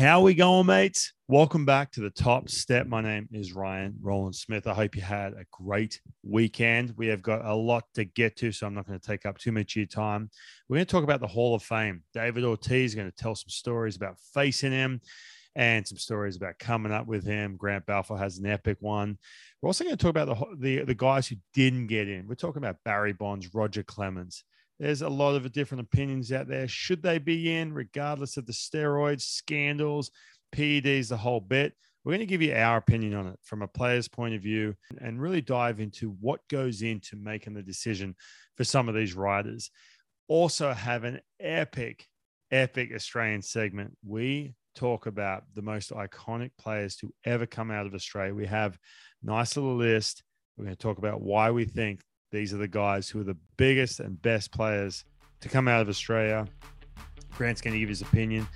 How we going, mates? Welcome back to the top step. My name is Ryan Rowland-Smith. I hope you had a great weekend. We have got a lot to get to, so I'm not going to take up too much of your time. We're going to talk about the Hall of Fame. David Ortiz is going to tell some stories about facing him and some stories about coming up with him. Grant Balfour has an epic one. We're also going to talk about the, the, the guys who didn't get in. We're talking about Barry Bonds, Roger Clemens. There's a lot of different opinions out there. Should they be in, regardless of the steroids, scandals, PEDs, the whole bit? We're going to give you our opinion on it from a player's point of view and really dive into what goes into making the decision for some of these riders. Also, have an epic, epic Australian segment. We talk about the most iconic players to ever come out of Australia. We have nice little list. We're going to talk about why we think these are the guys who are the biggest and best players to come out of Australia. Grant's going to give his opinion,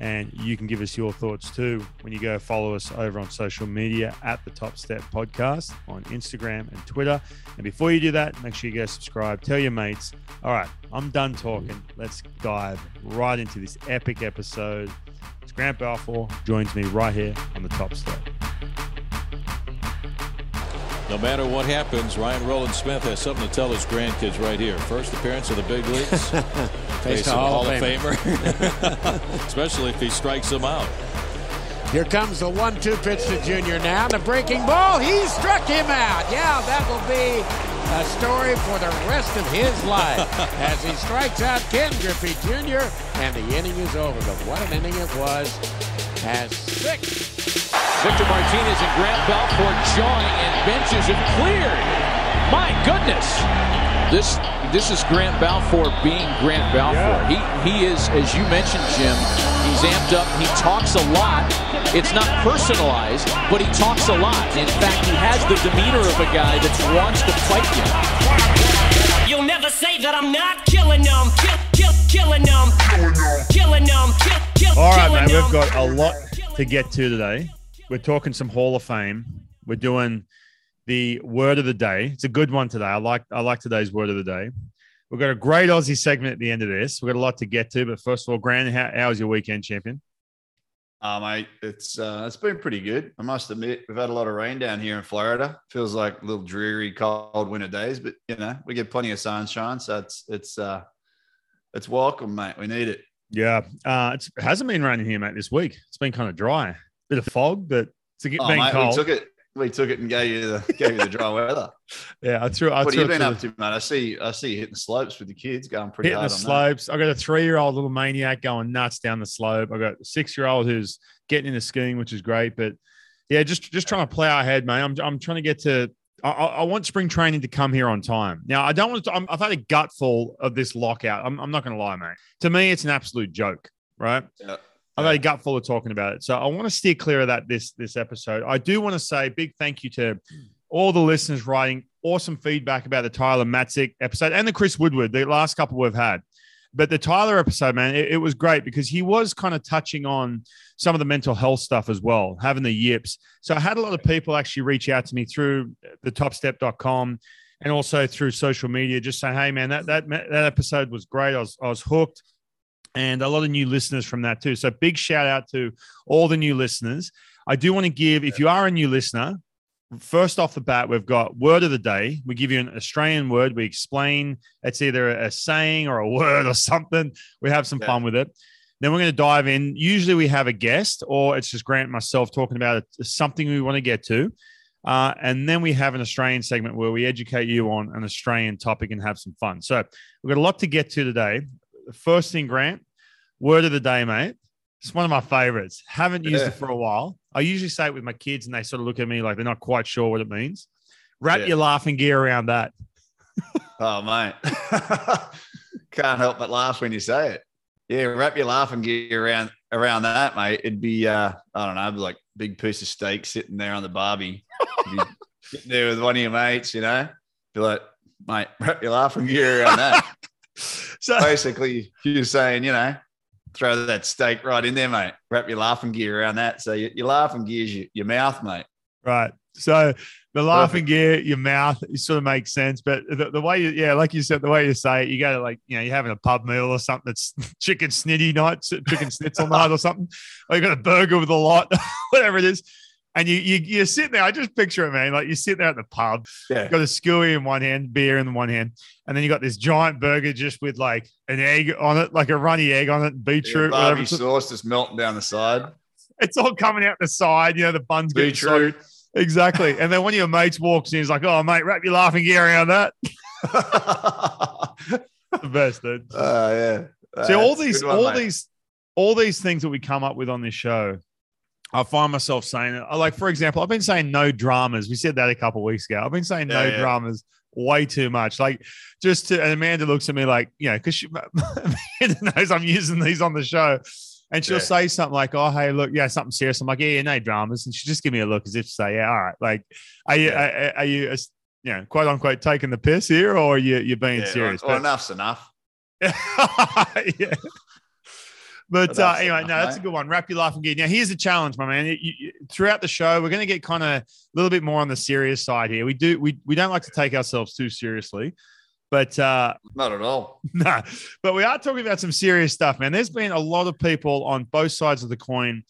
and you can give us your thoughts too when you go follow us over on social media at the Top Step Podcast on Instagram and Twitter. And before you do that, make sure you go subscribe, tell your mates. All right, I'm done talking. Let's dive right into this epic episode. It's Grant Balfour joins me right here on the Top Step. No matter what happens, Ryan Rowland-Smith has something to tell his grandkids right here. First appearance of the big leagues. Face a a Hall of Famer. Especially if he strikes them out. Here comes the one-two pitch to Junior now. The breaking ball. He struck him out. Yeah, that will be a story for the rest of his life as he strikes out Ken Griffey Jr. and the inning is over. But what an inning it was. Has six. Victor Martinez and Grant Balfour joining and benches have cleared. My goodness. This this is Grant Balfour being Grant Balfour. He he is, as you mentioned, Jim, he's amped up. He talks a lot. It's not personalized, but he talks a lot. In fact, he has the demeanor of a guy that wants to fight you. You'll never say that I'm not killing them. Kill, kill, killing them. Killing them. Kill, kill, All right, man. We've got a lot to get to today. We're talking some Hall of Fame. We're doing the word of the day. It's a good one today. I like I like today's word of the day. We've got a great Aussie segment at the end of this. We've got a lot to get to, but first of all, Grant, how, how was your weekend, champion? Uh, mate, it's uh, it's been pretty good. I must admit, we've had a lot of rain down here in Florida. Feels like little dreary, cold winter days, but you know we get plenty of sunshine, so it's it's uh, it's welcome, mate. We need it. Yeah, uh, it's, it hasn't been raining here, mate, this week. It's been kind of dry, bit of fog, but it's been Oh, mate, cold. we took it. We took it and gave you the gave you the dry weather. Yeah, I threw. I what threw have you been up the- to, man? I see I see you hitting the slopes with the kids, going pretty hitting the hard that. slopes. I got a three-year-old little maniac going nuts down the slope. I got a six-year-old who's getting into skiing, which is great. But yeah, just just trying to plow ahead, man. I'm I'm trying to get to. I, I I want spring training to come here on time. Now I don't want to. I'm, I've had a gutful of this lockout. I'm, I'm not going to lie, mate. To me, it's an absolute joke, right? Yeah. I've had a gutful of talking about it. So I want to steer clear of that this this episode. I do want to say a big thank you to all the listeners writing awesome feedback about the Tyler Matzek episode and the Chris Woodward, the last couple we've had. But the Tyler episode, man, it, it was great because he was kind of touching on some of the mental health stuff as well, having the yips. So I had a lot of people actually reach out to me through the topstep.com and also through social media, just saying, hey, man, that, that, that episode was great. I was, I was hooked and a lot of new listeners from that too. So big shout out to all the new listeners. I do want to give, if you are a new listener, first off the bat, we've got word of the day. We give you an Australian word. We explain it's either a saying or a word or something. We have some Yeah. fun with it. Then we're going to dive in. Usually we have a guest, or it's just Grant and myself talking about something we want to get to. Uh, and then we have an Australian segment where we educate you on an Australian topic and have some fun. So we've got a lot to get to today. First thing, Grant, word of the day, mate. It's one of my favorites. Haven't used Yeah. it for a while. I usually say it with my kids and they sort of look at me like they're not quite sure what it means. Wrap Yeah. your laughing gear around that. Oh, mate. Can't help but laugh when you say it. Yeah, wrap your laughing gear around around that, mate. It'd be uh, I don't know, like big piece of steak sitting there on the barbie. Sitting there with one of your mates, you know. Be like, mate, wrap your laughing gear around that. So Basically, you're saying, you know, throw that steak right in there, mate. Wrap your laughing gear around that. So your, your laughing gear is your, your mouth, mate. right. So the laughing gear, your mouth, it sort of makes sense. But the, the way you, yeah, like you said, the way you say it, you go to like, you know, you're having a pub meal or something that's chicken snitty night, chicken schnitzel night or something, or you got a burger with a lot, whatever it is. And you, you, you're sitting there. I just picture it, man. Like you're sitting there at the pub, Yeah. you got a skewy in one hand, beer in the one hand, and then you got this giant burger just with like an egg on it, like a runny egg on it, beetroot, Yeah, whatever. sauce just melting down the side. It's all coming out the side. You know, the buns Beetroot. soaked. Exactly. And then one of your mates walks in, he's like, "Oh, mate, wrap your laughing gear around that." The best, dude. Oh yeah. See, all these, one, all mate. these, all these things that we come up with on this show, I find myself saying. Uh, like, for example, I've been saying no dramas. We said that a couple of weeks ago. I've been saying no Yeah, yeah. dramas way too much. Like, just to, and Amanda looks at me like, you know, because she Amanda knows I'm using these on the show. And she'll Yeah. say something like, "Oh, hey, look, yeah, something serious." I'm like, "Yeah, yeah, no dramas," and she just give me a look as if to say, "Yeah, all right." Like, are you, Yeah. are, are you, uh, you know, quote unquote, taking the piss here, or are you, you're being Yeah, serious? Well, enough's enough. yeah. But But uh, anyway, enough, no, that's a good one. Wrap your laughing gear. Now, here's the challenge, my man. You- you- throughout the show, we're going to get kind of a little bit more on the serious side here. We do we we don't like to take ourselves too seriously, but uh, Not at all. no, but we are talking about some serious stuff, man. There's been a lot of people on both sides of the coin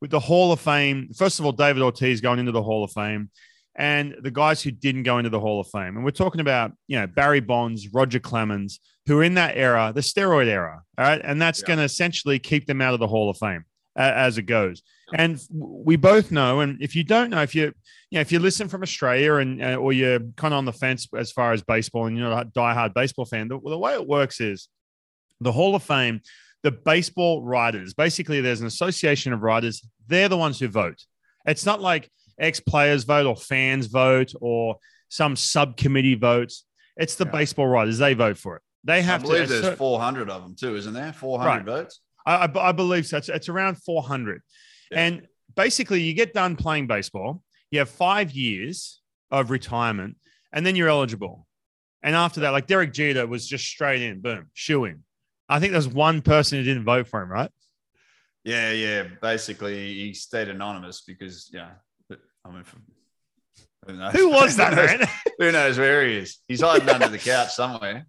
with the Hall of Fame. First of all, David Ortiz going into the Hall of Fame, and the guys who didn't go into the Hall of Fame. And we're talking about, you know, Barry Bonds, Roger Clemens, who are in that era, the steroid era. All right. And that's Yeah. going to essentially keep them out of the Hall of Fame as it goes. And we both know, and if you don't know, if you, you know, if you listen from Australia and uh, or you're kind of on the fence as far as baseball and you're not a diehard baseball fan, the, the way it works is the Hall of Fame, the baseball writers, basically, there's an association of writers. They're the ones who vote. It's not like ex players vote or fans vote or some subcommittee votes. It's the Yeah. baseball writers. They vote for it. They I have believe to. there's 400 of them too, isn't there? 400 Right. votes. I, I, I believe so. It's, it's around 400. Yeah. And basically, you get done playing baseball, you have five years of retirement, and then you're eligible. And after that, like Derek Jeter was just straight in, boom, shoe in. I think there's one person who didn't vote for him, right? Yeah, yeah. Basically, he stayed anonymous because, yeah. I mean, who knows? Who was that, Who knows- man? Who knows where he is? He's hiding under the couch somewhere.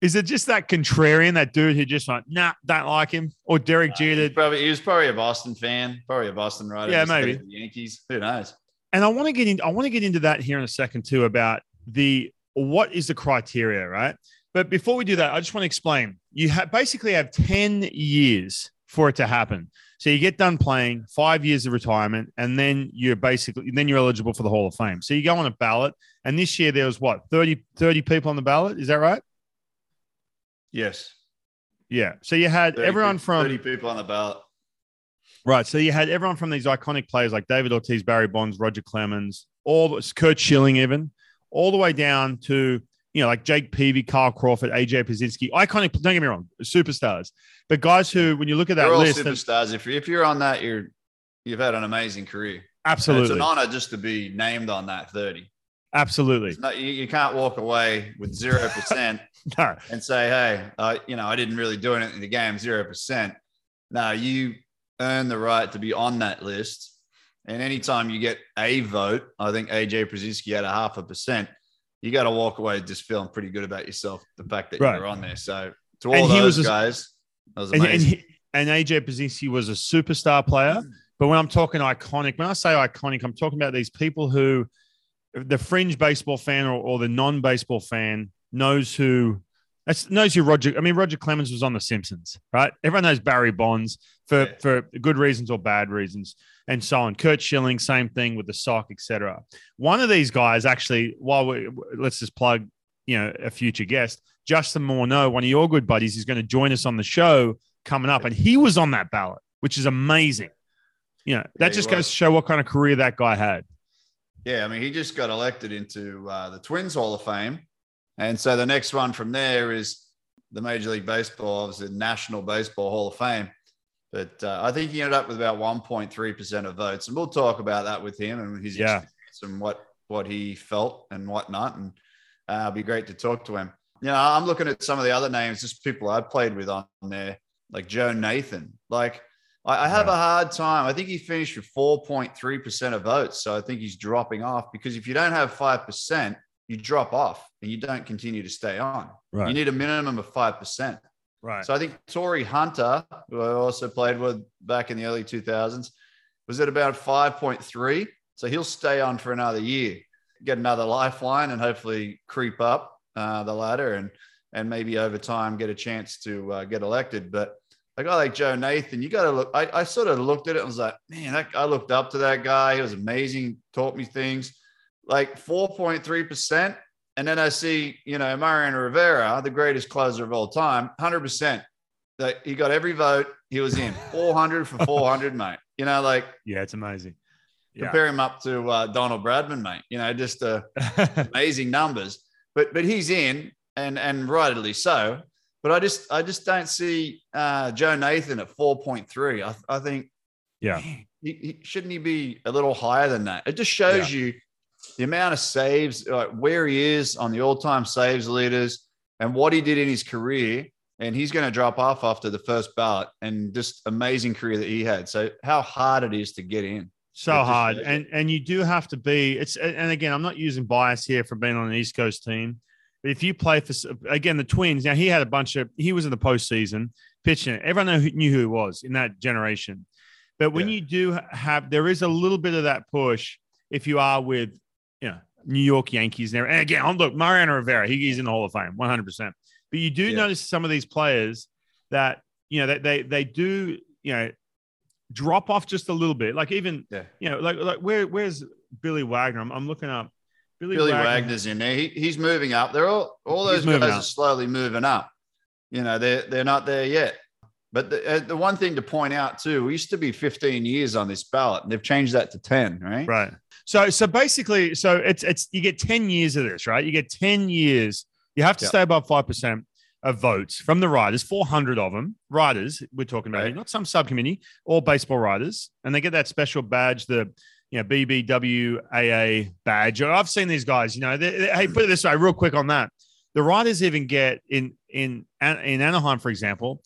Is it just that contrarian, that dude who just like, nah, don't like him? Or Derek Jeter? probably he was probably a Boston fan, probably a Boston writer. Yeah, maybe. The Yankees. Who knows? and I want to get in. I want to get into that here in a second too about the what is the criteria, right? But before we do that, I just want to explain. You have basically have ten years for it to happen. So you get done playing, five years of retirement, and then you're basically then you're eligible for the Hall of Fame. So you go on a ballot, and this year there was what 30, 30 people on the ballot. Is that right? Yes. Yeah. So you had 30 everyone from 30 people on the ballot. Right. So you had everyone from these iconic players like David Ortiz, Barry Bonds, Roger Clemens, all Curt Schilling, even all the way down to you know like Jake Peavy, Carl Crawford, AJ Pierzynski, iconic. Don't get me wrong, superstars, but guys who, when you look at that list, superstars. If, if you're on that, you're you've had an amazing career. And It's an honor just to be named on that 30. Absolutely, not, you, you can't walk away with zero percent no, and say, "Hey, uh, you know, I didn't really do anything in the game, zero percent." No, you earn the right to be on that list. And anytime you get a vote, I think AJ Pierzynski had a half a percent. You got to walk away just feeling pretty good about yourself, the fact that Right. you're on there. So to all And those was guys, that was and, and, amazing. he- and AJ Pierzynski was a superstar player. But when I'm talking iconic, when I say iconic, I'm talking about these people who the fringe baseball fan or, or the non-baseball fan knows who that's, knows who Roger. I mean, Roger Clemens was on The Simpsons, right? Everyone knows Barry Bonds for Yeah. for good reasons or bad reasons, and so on. Curt Schilling, same thing with the sock, etc. One of these guys, actually, while we let's just plug, you know, a future guest, Justin Morneau, one of your good buddies, is going to join us on the show coming up, and he was on that ballot, which is amazing. You know, that he just goes to show what kind of career that guy had. Yeah, I mean, he just got elected into uh, the Twins Hall of Fame. And so the next one from there is the Major League Baseball, obviously, the National Baseball Hall of Fame. But uh, I think he ended up with about 1.3% of votes. And we'll talk about that with him and his Yeah. experience and what, what he felt and whatnot. And uh, it'll be great to talk to him. You know, I'm looking at some of the other names, just people I've played with on there, like Joe Nathan. Like, I, I have a hard time. I think he finished with 4.3% of votes. So I think he's dropping off because if you don't have 5%, you drop off and you don't continue to stay on. Right. You need a minimum of 5%. Right. So I think Torii Hunter, who I also played with back in the early 2000s, was at about 5.3. So he'll stay on for another year, get another lifeline, and hopefully creep up uh, the ladder and and maybe over time get a chance to uh, get elected. But a guy like Joe Nathan, you got to look. I, I sort of looked at it and was like, man, that, I looked up to that guy. He was amazing, taught me things. Like 4.3%. And then I see, you know, Mariano Rivera, the greatest closer of all time, 100%. That he got every vote. He was in 400 for 400, mate. You know, like yeah, it's amazing. Yeah. compare him up to uh, Donald Bradman, mate. You know, just uh, amazing numbers. But but he's in, and and rightly so. But I just I just don't see uh, Joe Nathan at 4.3. I, I think yeah. he, he, shouldn't he be a little higher than that? It just shows you the amount of saves, like where he is on the all-time saves leaders, and what he did in his career. And he's going to drop off after the first ballot, and just amazing career that he had. So how hard it is to get in. so hard and and you do have to be it's and again i'm not using bias here for being on an east coast team if you play for again the twins now he had a bunch of he was in the postseason pitching it everyone knew, knew who he was in that generation but when Yeah. you do have there is a little bit of that push if you are with you know new york yankees there and again look mariano rivera he, he's in the hall of fame 100% but you do Yeah. notice some of these players that you know they they, they do you know drop off just a little bit like even Yeah. you know, like like where where's Billy Wagner? I'm, I'm looking up. Billy, Billy Wagner. Wagner's in there. He, he's moving up. They're all all those guys up. are slowly moving up. You know, they're they're not there yet. But the, uh, the one thing to point out too, we used to be 15 years on this ballot, and they've changed that to 10, right? Right. So so basically, so it's it's you get 10 years of this, right? You get 10 years. You have to Yeah. stay above five percent of votes from the riders, 400 of them, riders. We're talking about Right. here, not some subcommittee, all baseball riders, and they get that special badge, the you know BBWAA badge. I've seen these guys. You know, they, they- hey, put it this way, real quick on that. The riders even get in in in Anaheim, for example,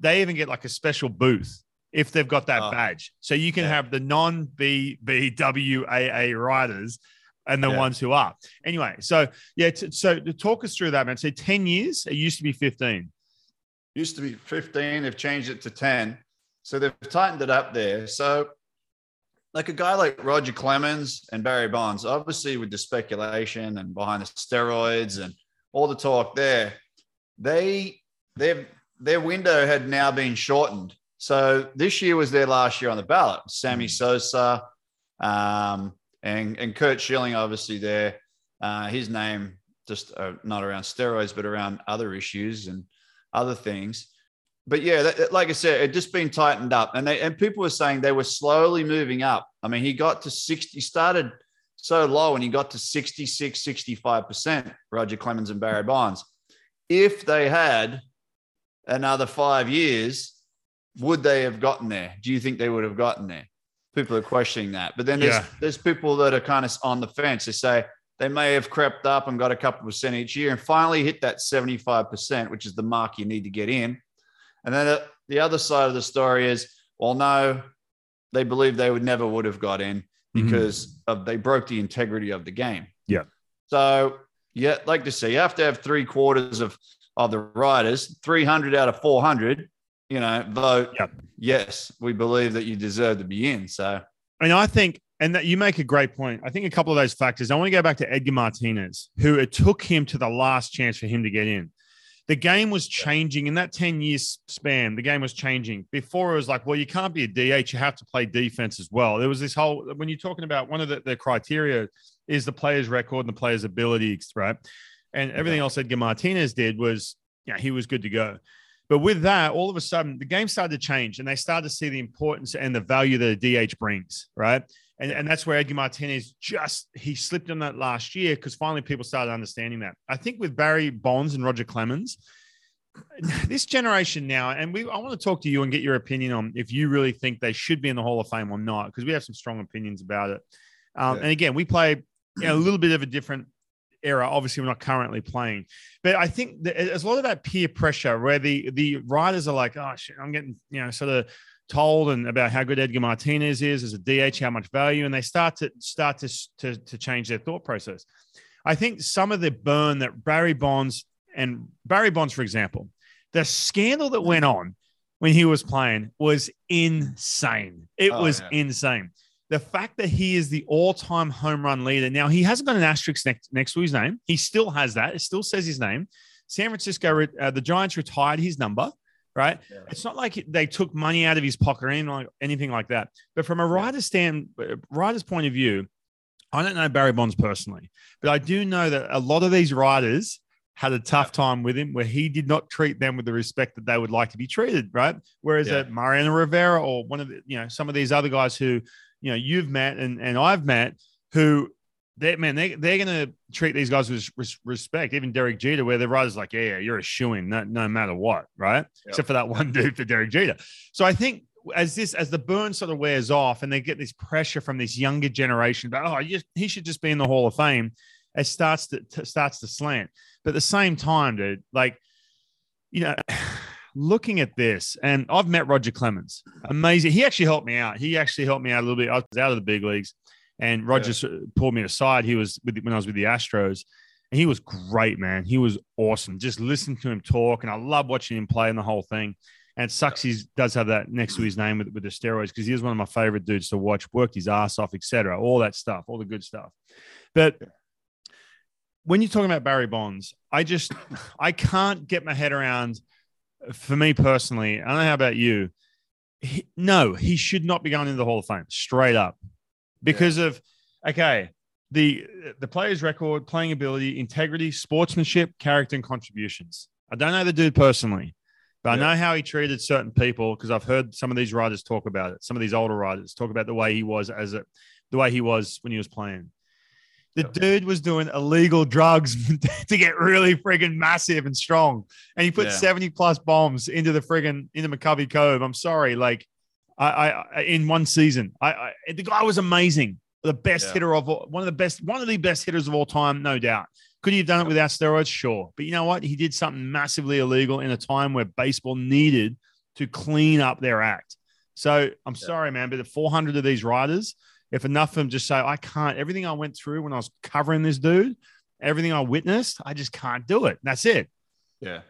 they even get like a special booth if they've got that Oh. badge. So you can Yeah. have the non BBWAA riders and the Yeah. ones who are. Anyway, so yeah, t- so to talk us through that, man. So 10 years, it used to be 15. Used to be 15, they've changed it to 10. So they've tightened it up there. So, like a guy like Roger Clemens and Barry Bonds, obviously with the speculation and behind the steroids and all the talk there, they their their window had now been shortened. So this year was their last year on the ballot. Sammy Sosa um, and and Curt Schilling, obviously there. Uh, his name just uh, not around steroids, but around other issues and other things. But yeah, that, like I said, it just been tightened up, and they and people were saying they were slowly moving up. I mean, he got to sixty, started so low, and he got to 66, 65 percent. Roger Clemens and Barry Bonds. If they had another five years, would they have gotten there? Do you think they would have gotten there? People are questioning that, but then there's Yeah. there's people that are kind of on the fence. They say they may have crept up and got a couple percent each year and finally hit that 75%, which is the mark you need to get in. And then the other side of the story is, well, no, they believe they would never would have got in Mhm. because of they broke the integrity of the game. Yeah. So yeah, like to say, you have to have three quarters of of the riders, 300 out of 400, you know, vote. Yep. Yes, we believe that you deserve to be in. So And I think, and that you make a great point. I think a couple of those factors. I want to go back to Edgar Martinez, who it took him to the last chance for him to get in. The game was changing in that 10 years span. The game was changing. Before it was like, well, you can't be a DH, you have to play defense as well. There was this whole, when you're talking about one of the, the criteria is the player's record and the player's abilities, right? And everything else Edgar Martinez did was, yeah, he was good to go. But with that, all of a sudden, the game started to change and they started to see the importance and the value that a DH brings, right? And, and that's where Edgar Martinez just he slipped on that last year because finally people started understanding that. I think with Barry Bonds and Roger Clemens, this generation now, and we I want to talk to you and get your opinion on if you really think they should be in the Hall of Fame or not, because we have some strong opinions about it. Um, Yeah. And again, we play you know, a little bit of a different era. Obviously, we're not currently playing, but I think there's a lot of that peer pressure where the the riders are like, "Oh shit, I'm getting you know sort of told and about how good Edgar Martinez is as a DH, how much value, and they start to start to to, to change their thought process. I think some of the burn that Barry Bonds and Barry Bonds, for example, the scandal that went on when he was playing was insane. It Oh, was yeah. insane. The fact that he is the all-time home run leader. Now he hasn't got an asterisk next, next to his name. He still has that. It still says his name. San Francisco, uh, the Giants retired his number. Right. Yeah. It's not like they took money out of his pocket or anything like, anything like that. But from a writer's stand, writer's point of view, I don't know Barry Bonds personally, but I do know that a lot of these writers had a tough time with him where he did not treat them with the respect that they would like to be treated, right? Whereas Yeah. uh, Mariano Rivera or one of the, you know, some of these other guys who, you know, you've met and, and I've met who they man, they, they're going to treat these guys with res- respect. Even Derek Jeter, where the writer's like, yeah, yeah, you're a shoe in no, no matter what, right? Except for that one dude for Derek Jeter. So I think as this as the burn sort of wears off and they get this pressure from this younger generation about oh you- he should just be in the Hall of Fame, it starts to, to starts to slant. But at the same time, dude, like you know, looking at this, and I've met Roger Clemens, amazing. He actually helped me out. He actually helped me out a little bit. I was out of the big leagues, and Roger s- uh, pulled me aside. He was with when I was with the Astros. And he was great, man. He was awesome. Just listen to him talk, and I love watching him play and the whole thing. And it sucks he does have that next to his name with, with the steroids because he is one of my favorite dudes to watch, worked his ass off, etc. All that stuff, all the good stuff. But when you're talking about Barry Bonds, I just I can't get my head around. For me personally, I don't know how about you. He, no, he should not be going into the Hall of Fame straight up because of okay the the player's record, playing ability, integrity, sportsmanship, character, and contributions. I don't know the dude personally, but I know how he treated certain people because I've heard some of these writers talk about it. Some of these older writers talk about the way he was as a the way he was when he was playing. The dude was doing illegal drugs to get really friggin' massive and strong, and he put Yeah. seventy plus bombs into the friggin' into McCovey Cove. I'm sorry, like I, I, in one season, I, I the guy was amazing, the best Yeah. hitter of all, one of the best, one of the best hitters of all time, no doubt. Could he have done it without steroids? Sure, but you know what? He did something massively illegal in a time where baseball needed to clean up their act. So I'm sorry, man, but the 400 of these riders, if enough of them just say, I can't, everything I went through when I was covering this dude, everything I witnessed, I just can't do it. That's it. Yeah.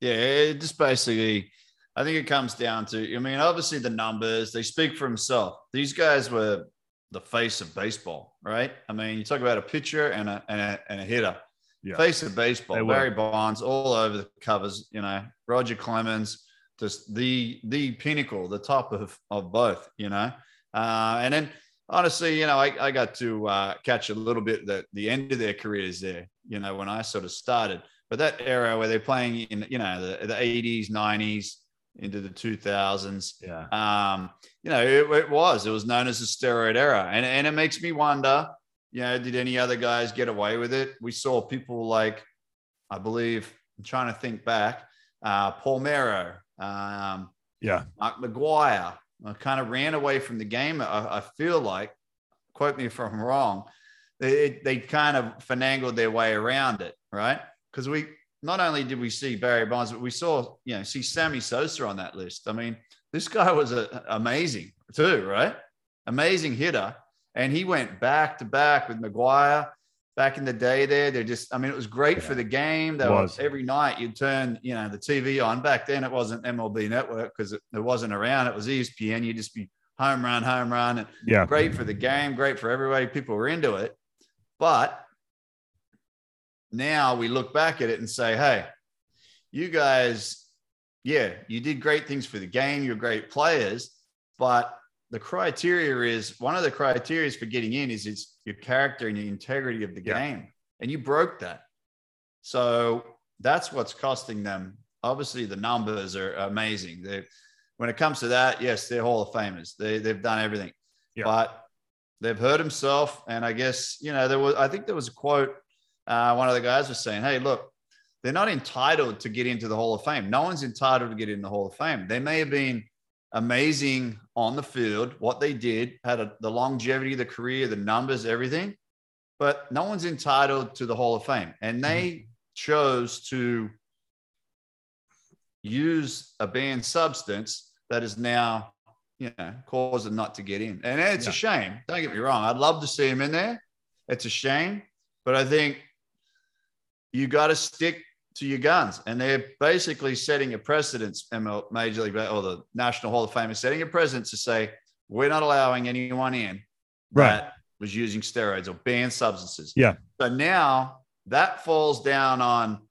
Yeah. It just basically, I think it comes down to, I mean, obviously the numbers, they speak for himself. These guys were the face of baseball, right? I mean, you talk about a pitcher and a, and a, and a hitter. Yeah. Face of baseball. Barry Bonds, all over the covers, you know, Roger Clemens, just the the pinnacle, the top of, of both, you know. Uh, and then honestly, you know, I, I got to uh, catch a little bit the, the end of their careers there, you know, when I sort of started. But that era where they're playing in, you know, the, the 80s, 90s, into the 2000s, Yeah. um, you know, it, it was, it was known as the steroid era. And, and it makes me wonder, you know, did any other guys get away with it? We saw people like, I believe, I'm trying to think back, uh, Palmeiro, um, Yeah. Mark McGwire uh, kind of ran away from the game. I, I feel like, quote me if I'm wrong, they, they kind of finangled their way around it, right? Because we not only did we see Barry Bonds, but we saw, you know, see Sammy Sosa on that list. I mean, this guy was a, amazing too, right? Amazing hitter. And he went back to back with McGwire back in the day there. They're just, I mean, it was great for the game. Were, was. every night you'd turn, you know, the TV on. Back then it wasn't MLB network because it, it wasn't around. It was ESPN. You'd just be home run, home run. And Yeah. great for the game, great for everybody. People were into it. But now we look back at it and say, hey, you guys, yeah, you did great things for the game. You're great players. But the criteria is one of the criteria for getting in is it's your character and your integrity of the Yeah. game. And you broke that. So that's what's costing them. Obviously, the numbers are amazing. They, when it comes to that, yes, they're Hall of Famers. They, they've done everything. Yeah. But they've hurt himself. And I guess, you know, there was, I think there was a quote, uh, one of the guys was saying, hey, look, they're not entitled to get into the Hall of Fame. No one's entitled to get in the Hall of Fame. They may have been amazing on the field, what they did, had a, the longevity the career, the numbers, everything, but no one's entitled to the Hall of Fame. And they chose to use a banned substance that is now you know, cause them not to get in. And it's Yeah. a shame. Don't get me wrong. I'd love to see him in there. It's a shame, but I think you got to stick to your guns. And they're basically setting a precedence, ML, Major League or the National Hall of Fame is setting a precedence to say, we're not allowing anyone in Right. that was using steroids or banned substances. Yeah. So now that falls down on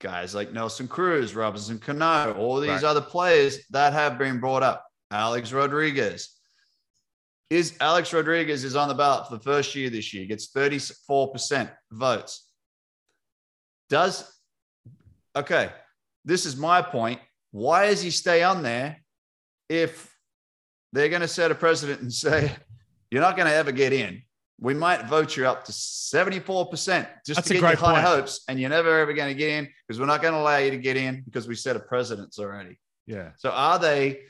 guys like Nelson Cruz, Robinson Cano, all these Right. other players that have been brought up. Alex Rodriguez. Is Alex Rodriguez is on the ballot for the first year this year, gets 34% votes. Does okay, this is my point. Why does he stay on there if they're going to set a precedent and say, you're not going to ever get in? We might vote you up to 74% just That's to get your high hopes, and you're never ever going to get in because we're not going to allow you to get in because we set a precedence already. Yeah. So are they?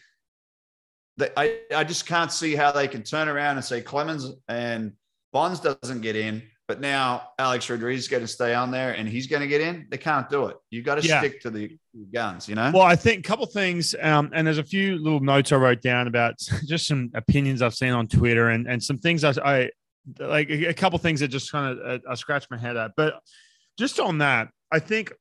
they I, I just can't see how they can turn around and say Clemens and Bonds doesn't get in, but now Alex Rodriguez is going to stay on there and he's going to get in. They can't do it. You got to Yeah. stick to the guns, you know? Well, I think a couple things, um, and there's a few little notes I wrote down about just some opinions I've seen on Twitter and and some things I, I like a couple things that just kind of uh, I scratched my head at. But just on that, I think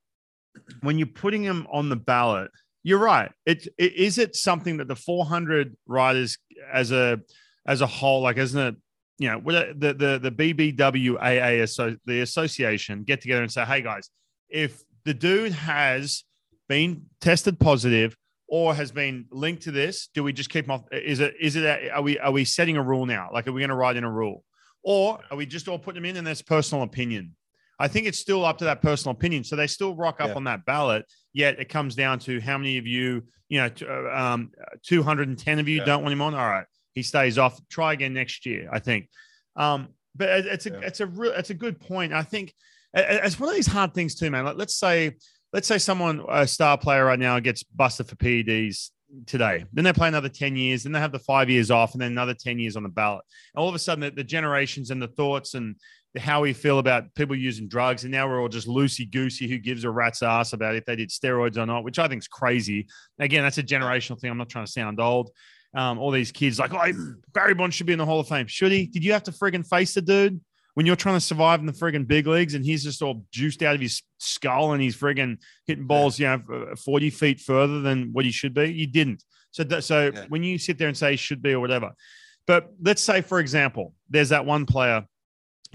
when you're putting them on the ballot, you're right. It, it is it something that the 400 riders as a as a whole, like as a you know, the the the BBWAA, so the association, get together and say, hey guys, if the dude has been tested positive or has been linked to this, do we just keep him off? Is it is it are we are we setting a rule now? Like, are we going to write in a rule, or are we just all putting them in and that's personal opinion? I think it's still up to that personal opinion. So they still rock up Yeah. on that ballot. Yet it comes down to how many of you, you know, uh, um, 210 of you Yeah. don't want him on. All right, he stays off. Try again next year. I think. Um, but it's a Yeah. it's a real it's a good point. I think it's one of these hard things too, man. Like, let's say let's say someone a star player right now gets busted for PEDs today. Then they play another 10 years, then they have the five years off, and then another 10 years on the ballot. And all of a sudden, the, the generations and the thoughts and the, how we feel about people using drugs, and now we're all just loosey goosey who gives a rat's ass about if they did steroids or not, which I think is crazy. Again, that's a generational thing. I'm not trying to sound old. Um, all these kids like, oh, Barry Bonds should be in the Hall of Fame. Should he? Did you have to friggin' face the dude? when you're trying to survive in the friggin' big leagues and he's just all juiced out of his skull and he's friggin' hitting balls, you know, 40 feet further than what he should be, you didn't. So, so Yeah. when you sit there and say he should be or whatever, but let's say, for example, there's that one player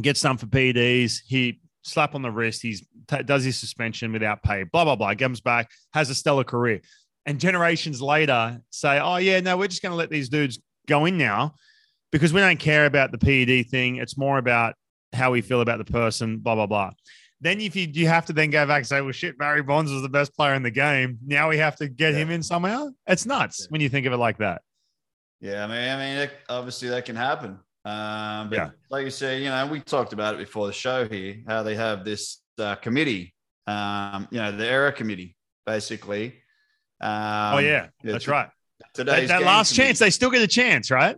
gets done for PEDs, he slap on the wrist, he's t- does his suspension without pay, blah blah blah, comes back, has a stellar career, and generations later say, oh yeah, no, we're just going to let these dudes go in now because we don't care about the PED thing. It's more about how we feel about the person, blah, blah, blah. Then if you you have to then go back and say, well, shit, Barry Bonds was the best player in the game. Now we have to get him in somehow. It's nuts when you think of it like that. Yeah, I mean, I mean, it, obviously that can happen. Um, but Yeah. like you say, you know, we talked about it before the show here, how they have this uh, committee, um, you know, the era committee, basically. Um, oh yeah, that's right. That, Today's that game last committee. chance, they still get a chance, right?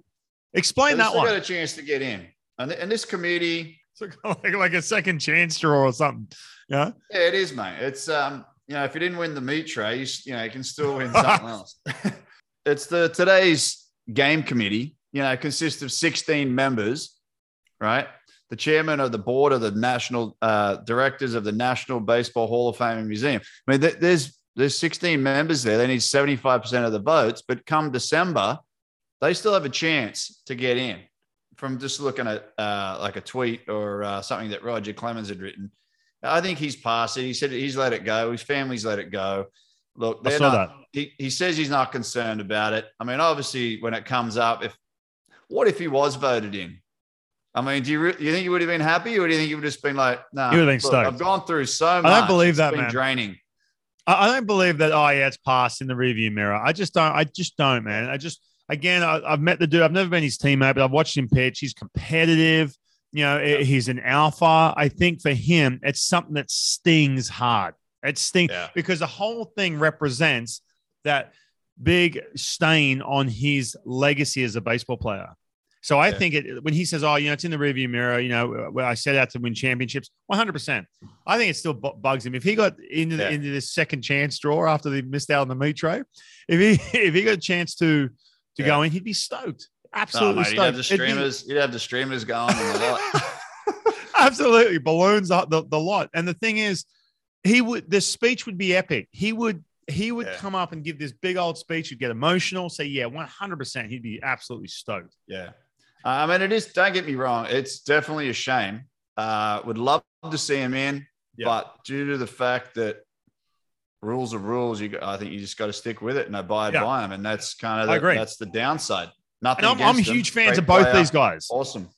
Explain They that still one. got a chance to get in, and, th- and this committee, It's like, like a second chance draw or something. Yeah. yeah, it is, mate. It's um, you know, if you didn't win the meat tray, you, you know, you can still win something else. it's the today's game committee. You know, consists of 16 members, right? The chairman of the board of the national uh, directors of the National Baseball Hall of Fame and Museum. I mean, th- there's there's 16 members there. They need 75% of the votes, but come December, they still have a chance to get in. From just looking at uh, like a tweet or uh, something that Roger Clemens had written, I think he's passed it. He said he's let it go. His family's let it go. Look, they're not, he, he says he's not concerned about it. I mean, obviously, when it comes up, if what if he was voted in? I mean, do you re- you think he would have been happy, or do you think he would have just been like, "No, He would have been stoked. I've gone through so much. I don't believe it's that, been man. Draining. I, I don't believe that. Oh yeah, it's passed in the review mirror. I just don't. I just don't, man. I just again, I, I've met the dude. I've never been his teammate, but I've watched him pitch. He's competitive. You know, eh, he's an alpha. I think for him, it's something that stings hard. It stings Yeah. because the whole thing represents that big stain on his legacy as a baseball player. So I Yeah. think it when he says, "Oh, you know, it's in the rearview mirror," you know, uh, where I set out to win championships, one hundred percent. I think it still bu- bugs him if he got into the, Yeah. into this second chance draw after they missed out on the meat tray. If he if he got a chance to to Yeah. go in, he'd be stoked. Oh, Absolutely mate, you'd have the stoked. It'd be- streamers. You'd have the streamers going and a lot. absolutely balloons up the, the lot. And the thing is, he would the speech would be epic. He would he would Yeah. come up and give this big old speech. He'd get emotional. Say, yeah, one hundred percent. He'd be absolutely stoked. Yeah. Uh, I mean, it is, don't get me wrong, it's definitely a shame. Uh, would love to see him in, Yeah. but due to the fact that rules are rules, you, I think you just got to stick with it and abide Yeah. by them. And that's kind of I the, agree. that's the downside. Nothing. And I'm, I'm huge fans Great of both player. these guys. Awesome.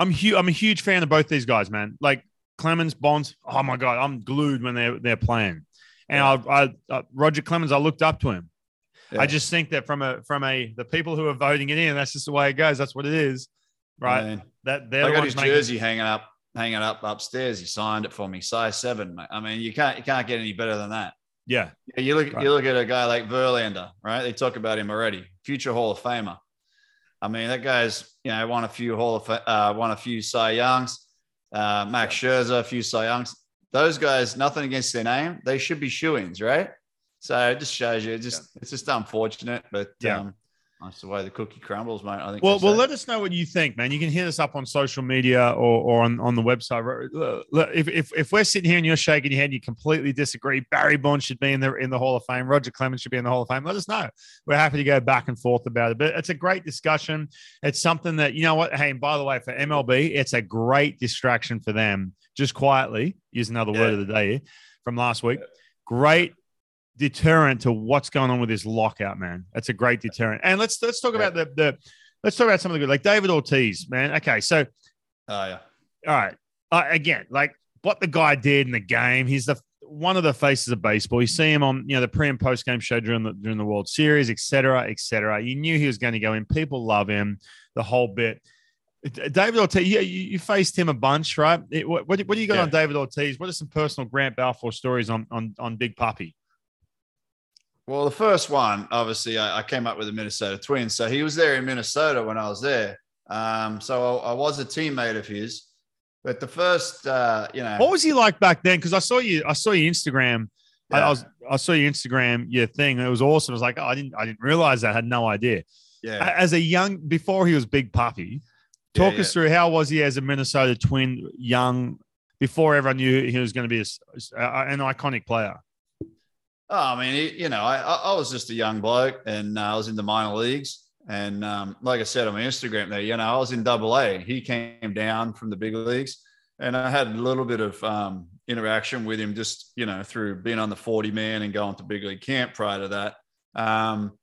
I'm huge. I'm a huge fan of both these guys, man. Like Clemens, Bonds. Oh my god, I'm glued when they're they're playing. And I, I, uh, Roger Clemens, I looked up to him. Yeah. I just think that from a from a the people who are voting it in, that's just the way it goes. That's what it is, right? I mean, that they're I the got his making- jersey hanging up, hanging up upstairs. He signed it for me, size seven. Mate. I mean, you can't you can't get any better than that. Yeah, Yeah, you look Right. you look at a guy like Verlander, right? They talk about him already, future Hall of Famer. I mean, that guy's you know won a few Hall of uh, won a few Cy Youngs, uh, Max Scherzer, a few Cy Youngs. Those guys, nothing against their name, they should be shoe-ins, right? So it just shows you, just it's just unfortunate, but Yeah. um, that's the way the cookie crumbles, mate. I think. Well, well, let us know what you think, man. You can hit us up on social media or, or on, on the website. If, if, if we're sitting here and you're shaking your head, you completely disagree. Barry Bonds should be in the in the Hall of Fame. Roger Clemens should be in the Hall of Fame. Let us know. We're happy to go back and forth about it. But it's a great discussion. It's something that you know what. Hey, and by the way, for MLB, it's a great distraction for them. Just quietly use another word of the day from last week. Great deterrent to what's going on with this lockout, man. That's a great deterrent. And let's let's talk about the the let's talk about some of the good, like David Ortiz, man. Okay, so oh yeah, all right, uh, again, like what the guy did in the game. He's the one of the faces of baseball. You see him on you know the pre and post game show during the during the World Series, et cetera, et cetera. You knew he was going to go in. People love him, the whole bit. David Ortiz, yeah, you, you faced him a bunch, right? It- what, what, what do you got Yeah. on David Ortiz? What are some personal Grant Balfour stories on on on Big Papi? Well, the first one, obviously, I, I came up with the Minnesota Twins. So he was there in Minnesota when I was there. Um, so I, I was a teammate of his. But the first, uh, you know, What was he like back then? Because I saw you, I saw your Instagram. I, I was, I saw your Instagram, your thing. It was awesome. I was like, oh, I didn't, I didn't realize that. I had no idea. yeah, As a young, before he was Big Papi, talk Yeah, us through how was he as a Minnesota Twin, young, before everyone knew he was going to be a an iconic player. Oh, I mean, he- you know, I, I I was just a young bloke and uh, I was in the minor leagues. And um, like I said on my Instagram there, you know, I was in double A. He came down from the big leagues and I had a little bit of um, interaction with him just, you know, through being on the 40 man and going to big league camp prior to that. Um,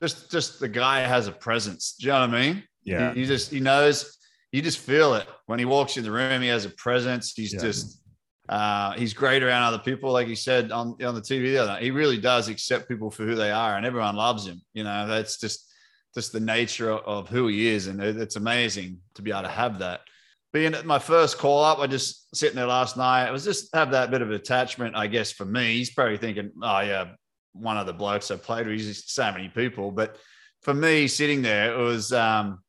just, just the guy has a presence. Do you know what I mean? Yeah. He, he just, he knows, you just feel it when he walks in the room. He has a presence. He's Yeah. just, uh, he's great around other people, like he said on on the TV the other night. He really does accept people for who they are, and everyone loves him. You know, that's just just the nature of, who he is, and it's amazing to be able to have that. Being at my first call up, I just sitting there last night. I was just have that bit of attachment, I guess, for me. He's probably thinking, "Oh yeah, one of the blokes I played with. He's so many people," but for me, sitting there, it was. um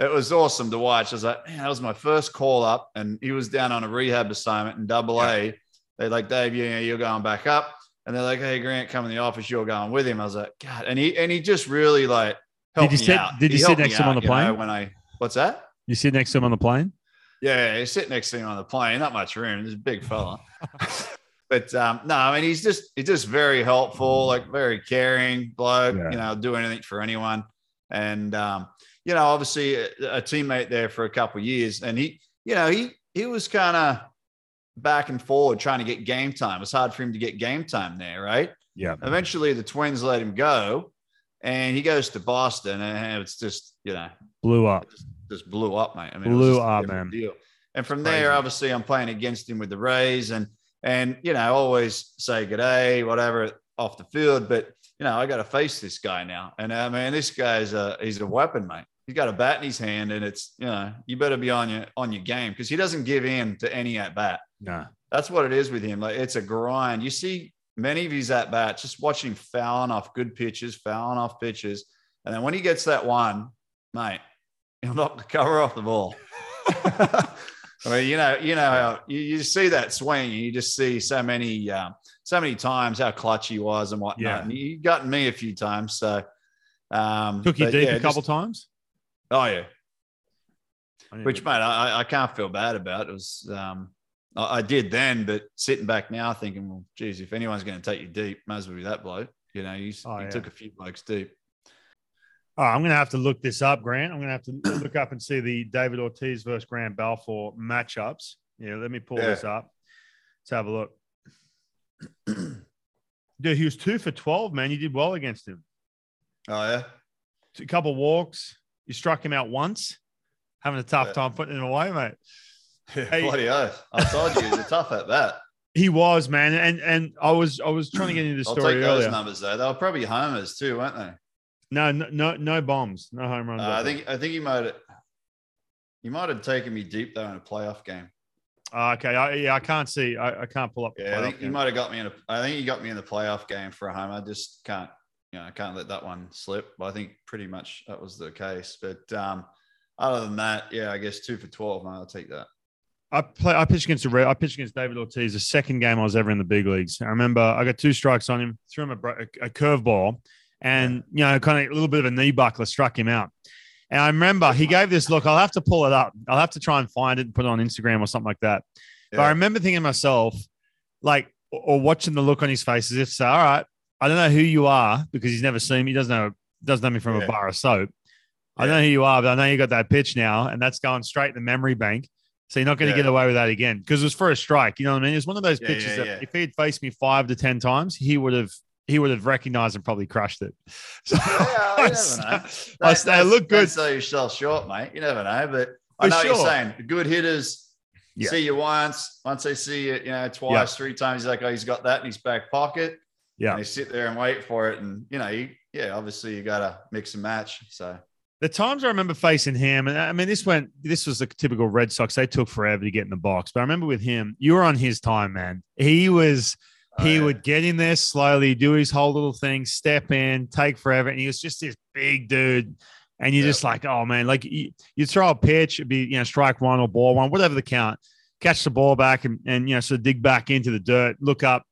it was awesome to watch. I was like, man, that was my first call up, and he was down on a rehab assignment in Double A. They're like, Dave, yeah, you're going back up, and they're like, hey, Grant, come in the office. You're going with him. I was like, God, and he and he just really like helped you me sit- out. did you sit next to him on the you know, plane? when I what's that? You sit next to him on the plane. Yeah, he's sitting next to him on the plane. Not much room. He's a big fella. but um, no, I mean he's just he's just very helpful, like very caring bloke. Yeah. You know, do anything for anyone. And um, you know, obviously a, a teammate there for a couple of years, and he, you know, he he was kind of back and forward trying to get game time. It's hard for him to get game time there, right? Yeah. Eventually, the Twins let him go, and he goes to Boston, and it's just you know Blew up. just blew up, mate. I mean, Blew just up, man. Deal. And from Crazy. there, obviously, I'm playing against him with the Rays, and and you know, always say good day, whatever, off the field. But you know, I got to face this guy now, and uh, I mean, this guy's a he's a weapon, mate. He's got a bat in his hand, and it's you know, you better be on your on your game because he doesn't give in to any at bat. No. That's what it is with him. Like it's a grind. You see many of his at bats, just watching him fouling off good pitches, fouling off pitches, and then when he gets that one, mate, he'll knock the cover off the ball. I mean, you know, you know how you, you see that swing, and you just see so many, um, so many times how clutch he was and whatnot. Yeah. And he gotten me a few times, so Um, Took you deep yeah, a couple just- times. Oh yeah, which mate, I, I can't feel bad about. It was um, I, I did then, but sitting back now, thinking, well, geez, if anyone's going to take you deep, might as well be that bloke. You know, you, Oh, he yeah. took a few blokes deep. Oh, I'm going to have to look this up, Grant. I'm going to have to look up and see the David Ortiz versus Grant Balfour matchups. Yeah, let me pull Yeah. this up. Let's have a look. Dude, he was two for 12, man. You did well against him. Oh yeah, A couple walks. You struck him out once. Having a tough Yeah. time putting him away, mate. yeah Hey. bloody oath. I told you, he's a tough at that. He was, man. And and I was I was trying to get into the I'll story take those earlier. numbers though. They were probably homers too, weren't they? No, no, no, no bombs, no home runs. Uh, I think I think he might have he might have taken me deep though in a playoff game. Oh, okay, I, yeah, I can't see. I, I can't pull up. Yeah, I think playoff he might have got me in a. I think he got me in the playoff game for a home. I just can't, you know, I can't let that one slip. But I think pretty much that was the case. But um, other than that, yeah, I guess two for twelve. Man, I'll take that. I play. I pitched against Red. I pitched against David Ortiz. The second game I was ever in the big leagues. I remember I got two strikes on him. Threw him a, a, a curveball, and you know, kind of a little bit of a knee buckler struck him out. And I remember he gave this look. I'll have to pull it up. I'll have to try and find it and put it on Instagram or something like that. But I remember thinking to myself, like, or watching the look on his face as if, so, all right, I don't know who you are because he's never seen me. He doesn't know doesn't know me from a bar of soap. I Yeah. know who you are, but I know you got that pitch now, and that's going straight in the memory bank. So you're not going to Yeah. get away with that again because it was for a strike. You know what I mean? It's one of those Yeah, pitches yeah, that yeah. if he had faced me five to ten times, he would have he would have recognized and probably crushed it. So Yeah, I, st- I, st- I look good. Sell yourself short, mate. You never know. But I know what you're saying. Good hitters Yeah. see you once. Once they see you, you know, twice, three times, he's like, oh, he's got that in his back pocket. Yeah. And they sit there and wait for it. And, you know, you, yeah, obviously you got to mix and match. So, The times I remember facing him, and I mean, this went, this was the typical Red Sox. They took forever to get in the box. But I remember with him, you were on his time, man. He was, oh, he yeah. would get in there slowly, do his whole little thing, step in, take forever. And he was just this big dude. And you're Yeah. just like, oh, man, like you, you throw a pitch, it'd be, you know, strike one or ball one, whatever the count, catch the ball back and, and, you know, sort of dig back into the dirt, look up.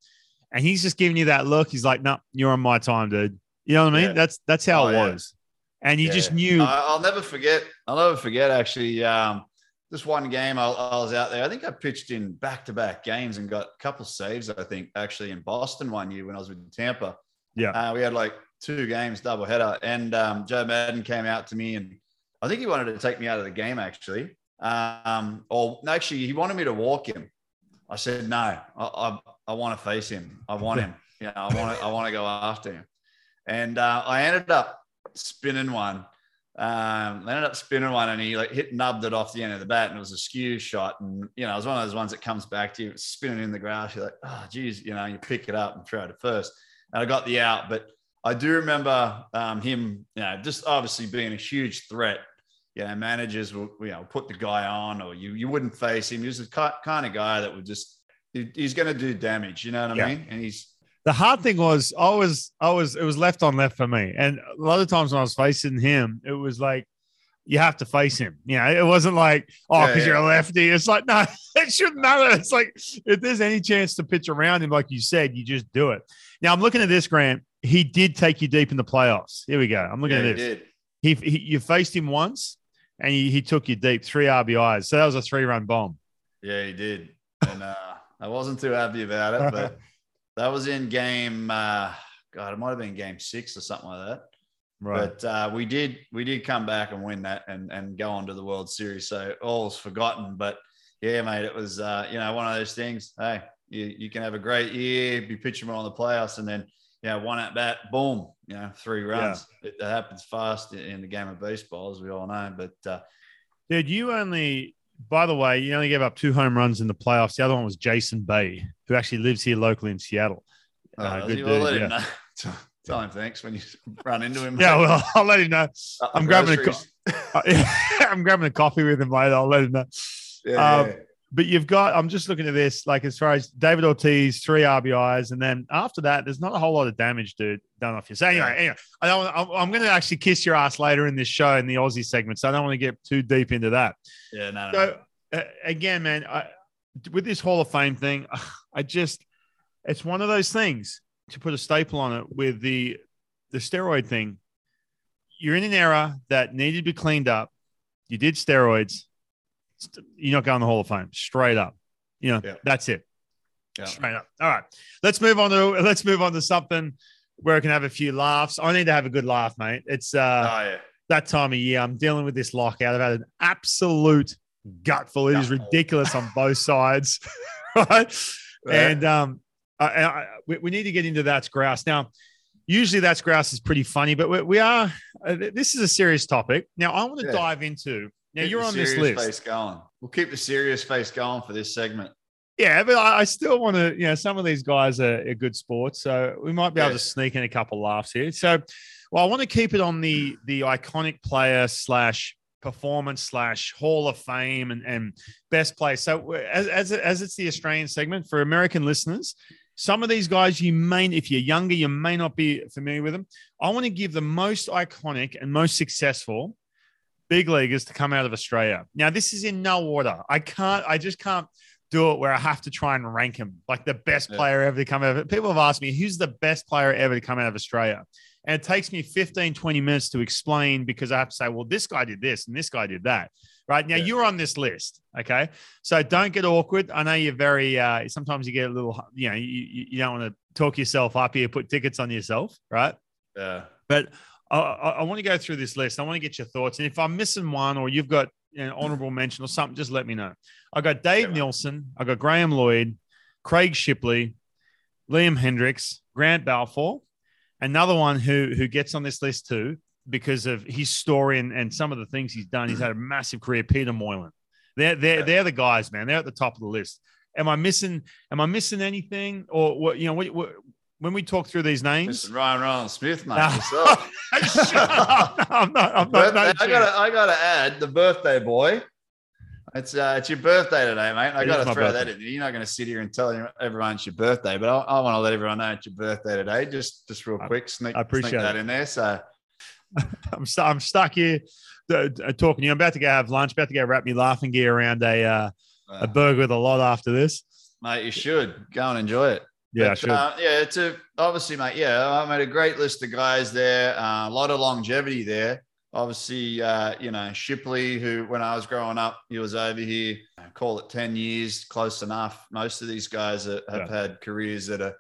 And he's just giving you that look. He's like, no, you're on my time, dude. You know what I mean? Yeah. That's, that's how Oh, it yeah. was. And you Yeah. just knew. I'll never forget. I'll never forget actually. Um, this one game I, I was out there. I think I pitched in back to back games and got a couple saves. I think actually in Boston one year when I was with Tampa. Yeah. Uh, we had like two games double header, and um, Joe Maddon came out to me and I think he wanted to take me out of the game actually. Um, or no, actually, he wanted me to walk him. I said no. I I, I want to face him. I want him. Yeah, I want to. I want to go after him. And uh, I ended up spinning one. Um, I ended up spinning one, and he like hit nubbed it off the end of the bat, and it was a skew shot. And you know, it was one of those ones that comes back to you, spinning in the grass. You're like, oh, geez, you know, you pick it up and throw it at first. And I got the out, but I do remember um, him, you know, just obviously being a huge threat. You know, managers will, you know, put the guy on, or you you wouldn't face him. He was the kind of guy that would just he's going to do damage. You know what I Yeah. mean? And he's the hard thing was I was I was it was left on left for me. And a lot of times when I was facing him, it was like you have to face him. You know, it wasn't like, oh, because yeah. you're a lefty. It's like, no, it shouldn't matter. It's like if there's any chance to pitch around him, like you said, you just do it. Now I'm looking at this, Grant. He did take you deep in the playoffs. Here we go. I'm looking yeah, at this. did. He, he you faced him once and he, he took you deep, three RBIs. So that was a three run bomb. Yeah, he did. And uh, I wasn't too happy about it, but that was in game. Uh, God, it might have been game six or something like that. Right. But uh, we did we did come back and win that and and go on to the World Series. So all's forgotten. But yeah, mate, it was uh, you know one of those things. Hey, you, you can have a great year, be pitching well in the playoffs, and then you know one at bat, boom, you know three runs. It, it happens fast in, in the game of baseball, as we all know. But uh, Dude, you only, by the way, you only gave up two home runs in the playoffs. The other one was Jason Bay, who actually lives here locally in Seattle. uh, Uh, good we'll dude, let yeah. him know. Tell him thanks when you run into him. Yeah, well, I'll let him know. I'm grabbing a co- I'm grabbing a coffee with him later. I'll let him know. Yeah, Um, yeah. But you've got, I'm just looking at this, like as far as David Ortiz, three RBIs. And then after that, there's not a whole lot of damage, dude, done off you. So anyway, anyway I don't, I'm, going to actually kiss your ass later in this show in the Aussie segment. So I don't want to get too deep into that. yeah, no, no. So uh, again, man, I, with this Hall of Fame thing, I just it's one of those things to put a staple on it with the the steroid thing. you're in an era that needed to be cleaned up. You did steroids. Not going to the Hall of Fame. Straight up. You know, Yeah. that's it. Yeah. Straight up. All right. Let's move on to let's move on to something where I can have a few laughs. I need to have a good laugh, mate. It's uh Oh yeah. that time of year. I'm dealing with this lockout. I've had an absolute gutful. It is ridiculous on both sides, right? Yeah. And um, I, I, we, we need to get into that's grouse now. Usually, that's grouse is pretty funny, but we, we are. Uh, this is a serious topic. Now, I want to Yeah. dive into. Now, you're on this list, Face going. We'll keep the serious face going for this segment. yeah, but I, I still want to. You know, some of these guys are, are good sports, so we might be able to sneak in a couple laughs here. So, well, I want to keep it on the the iconic player slash performance slash Hall of Fame and, and best play. So, as, as as it's the Australian segment for American listeners, some of these guys you may, if you're younger, you may not be familiar with them. I want to give the most iconic and most successful big leaguers to come out of Australia. Now, this is in no order. I can't. I just can't do it where I have to try and rank him like the best Yeah. player ever to come out of it. People have asked me, who's the best player ever to come out of Australia? And it takes me 15, 20 minutes to explain because I have to say, well, this guy did this and this guy did that. Right now, Yeah. you're on this list. Okay. So don't get awkward. I know you're very, uh, sometimes you get a little, you know, you, you you don't want to talk yourself up here, put tickets on yourself. Right. Yeah. But I, I, I want to go through this list. I want to get your thoughts. And if I'm missing one or you've got an honorable mention or something, just let me know. I got Dave Yeah. Nilsson. I got Graham Lloyd, Craig Shipley, Liam Hendriks, Grant Balfour. Another one who who gets on this list too because of his story and, and some of the things he's done. He's had a massive career. Peter Moylan. They're they're Yeah. they're the guys, man. They're at the top of the list. Am I missing? Am I missing anything? Or what? You know, what, what, when we talk through these names. Ryan Rowland-Smith, mate. No. yourself. Shut up. No, I'm not. I'm not. Birthday- I gotta, I gotta add the birthday boy. It's uh, it's your birthday today, mate. I got to throw birthday. that in. You're not going to sit here and tell everyone it's your birthday, but I, I want to let everyone know it's your birthday today. Just just real quick, sneak, I appreciate sneak that in there. So I'm, stu- I'm stuck here uh, uh, talking to you. I'm about to go have lunch. About to go wrap me laughing gear around a uh, a burger with a lot after this. mate, you should go and enjoy it. Yeah, I But, uh, yeah, it's a obviously, mate. Yeah, I made a great list of guys there. Uh, a lot of longevity there. Obviously, uh, you know Shipley, who when I was growing up, he was over here. uh, Call it ten years, close enough. Most of these guys are, have had careers that are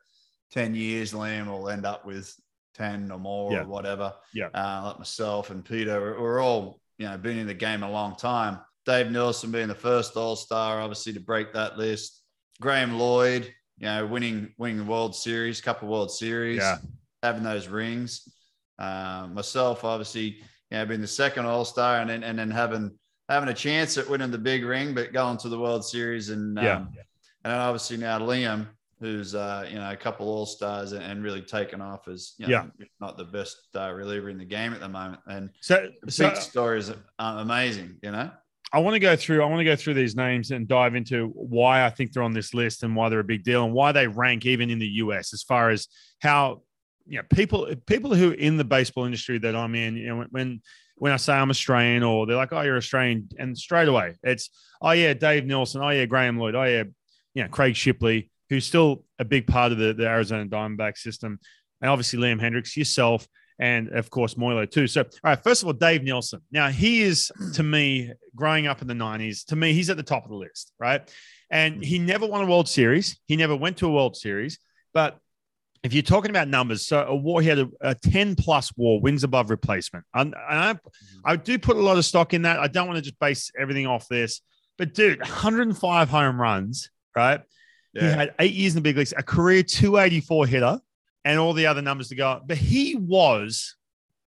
ten years. Liam will end up with ten or more Yeah. or whatever. Yeah. uh, like myself and Peter, we're, we're all you know been in the game a long time. Dave Nilsson being the first All Star, obviously to break that list. Graham Lloyd, you know, winning winning the World Series, couple World Series, Yeah. having those rings. Um, myself, obviously, you know, being the second All Star, and then and then having having a chance at winning the big ring, but going to the World Series, and um, Yeah. and then obviously now Liam, who's uh, you know a couple All Stars and, and really taken off as you know, Yeah. not the best uh, reliever in the game at the moment, and So, the so big stories are amazing, you know. I want to go through. I want to go through these names and dive into why I think they're on this list and why they're a big deal and why they rank even in the US as far as how you know people people who are in the baseball industry that I'm in. You know, when when I say I'm Australian or they're like, oh, you're Australian, and straight away it's oh yeah, Dave Nilsson, oh yeah, Graham Lloyd, oh yeah, you know, Craig Shipley, who's still a big part of the, the Arizona Diamondback system, and obviously Liam Hendriks, yourself, and of course Moylo too. So, all right, first of all, Dave Nilsson. Now he is to me, growing up in the '90s, to me he's at the top of the list, right? And he mm-hmm. never won a World Series. He never went to a World Series, but if you're talking about numbers, so a war, he had a, a 10 plus war, wins above replacement. And, and I, mm-hmm. I do put a lot of stock in that. I don't want to just base everything off this, but dude, 105 home runs, right? He had eight years in the big leagues, a career 284 hitter, and all the other numbers to go. up. But he was,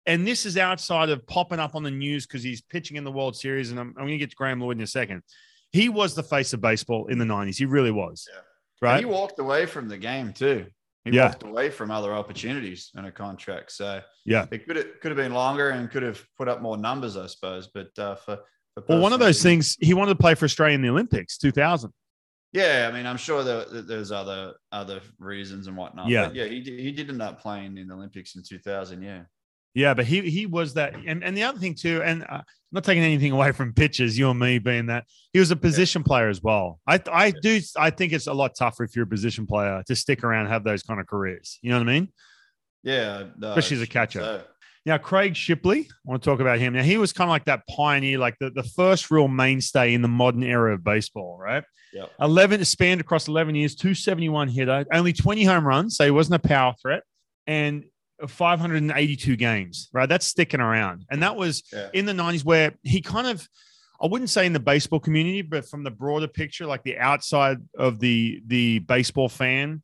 and this is outside of popping up on the news because he's pitching in the World Series. And I'm, I'm going to get to Graham Lloyd in a second. He was the face of baseball in the 90s. He really was. Yeah. Right. He walked away from the game too. He Yeah. walked away from other opportunities in a contract. So Yeah. it could have could have been longer and could have put up more numbers, I suppose. But uh, for, for Well, one of those things, he wanted to play for Australia in the Olympics 2000. Yeah, I mean, I'm sure that there's other other reasons and whatnot. Yeah. but yeah, he did, he did end up playing in the Olympics in 2000. Yeah, Yeah, but he he was that, and, and the other thing too, and uh, not taking anything away from pitchers, you and me being that he was a position player as well. I I do I think it's a lot tougher if you're a position player to stick around and have those kind of careers. You know what I mean? yeah, no, Especially as a catcher. so- Now, Craig Shipley, I want to talk about him. Now, he was kind of like that pioneer, like the, the first real mainstay in the modern era of baseball, right? Yep. 11 spanned across 11 years, 271 hitter, only 20 home runs. So he wasn't a power threat. And 582 games, right? That's sticking around. And that was Yeah. in the 90s where he kind of, I wouldn't say in the baseball community, but from the broader picture, like the outside of the the baseball fan,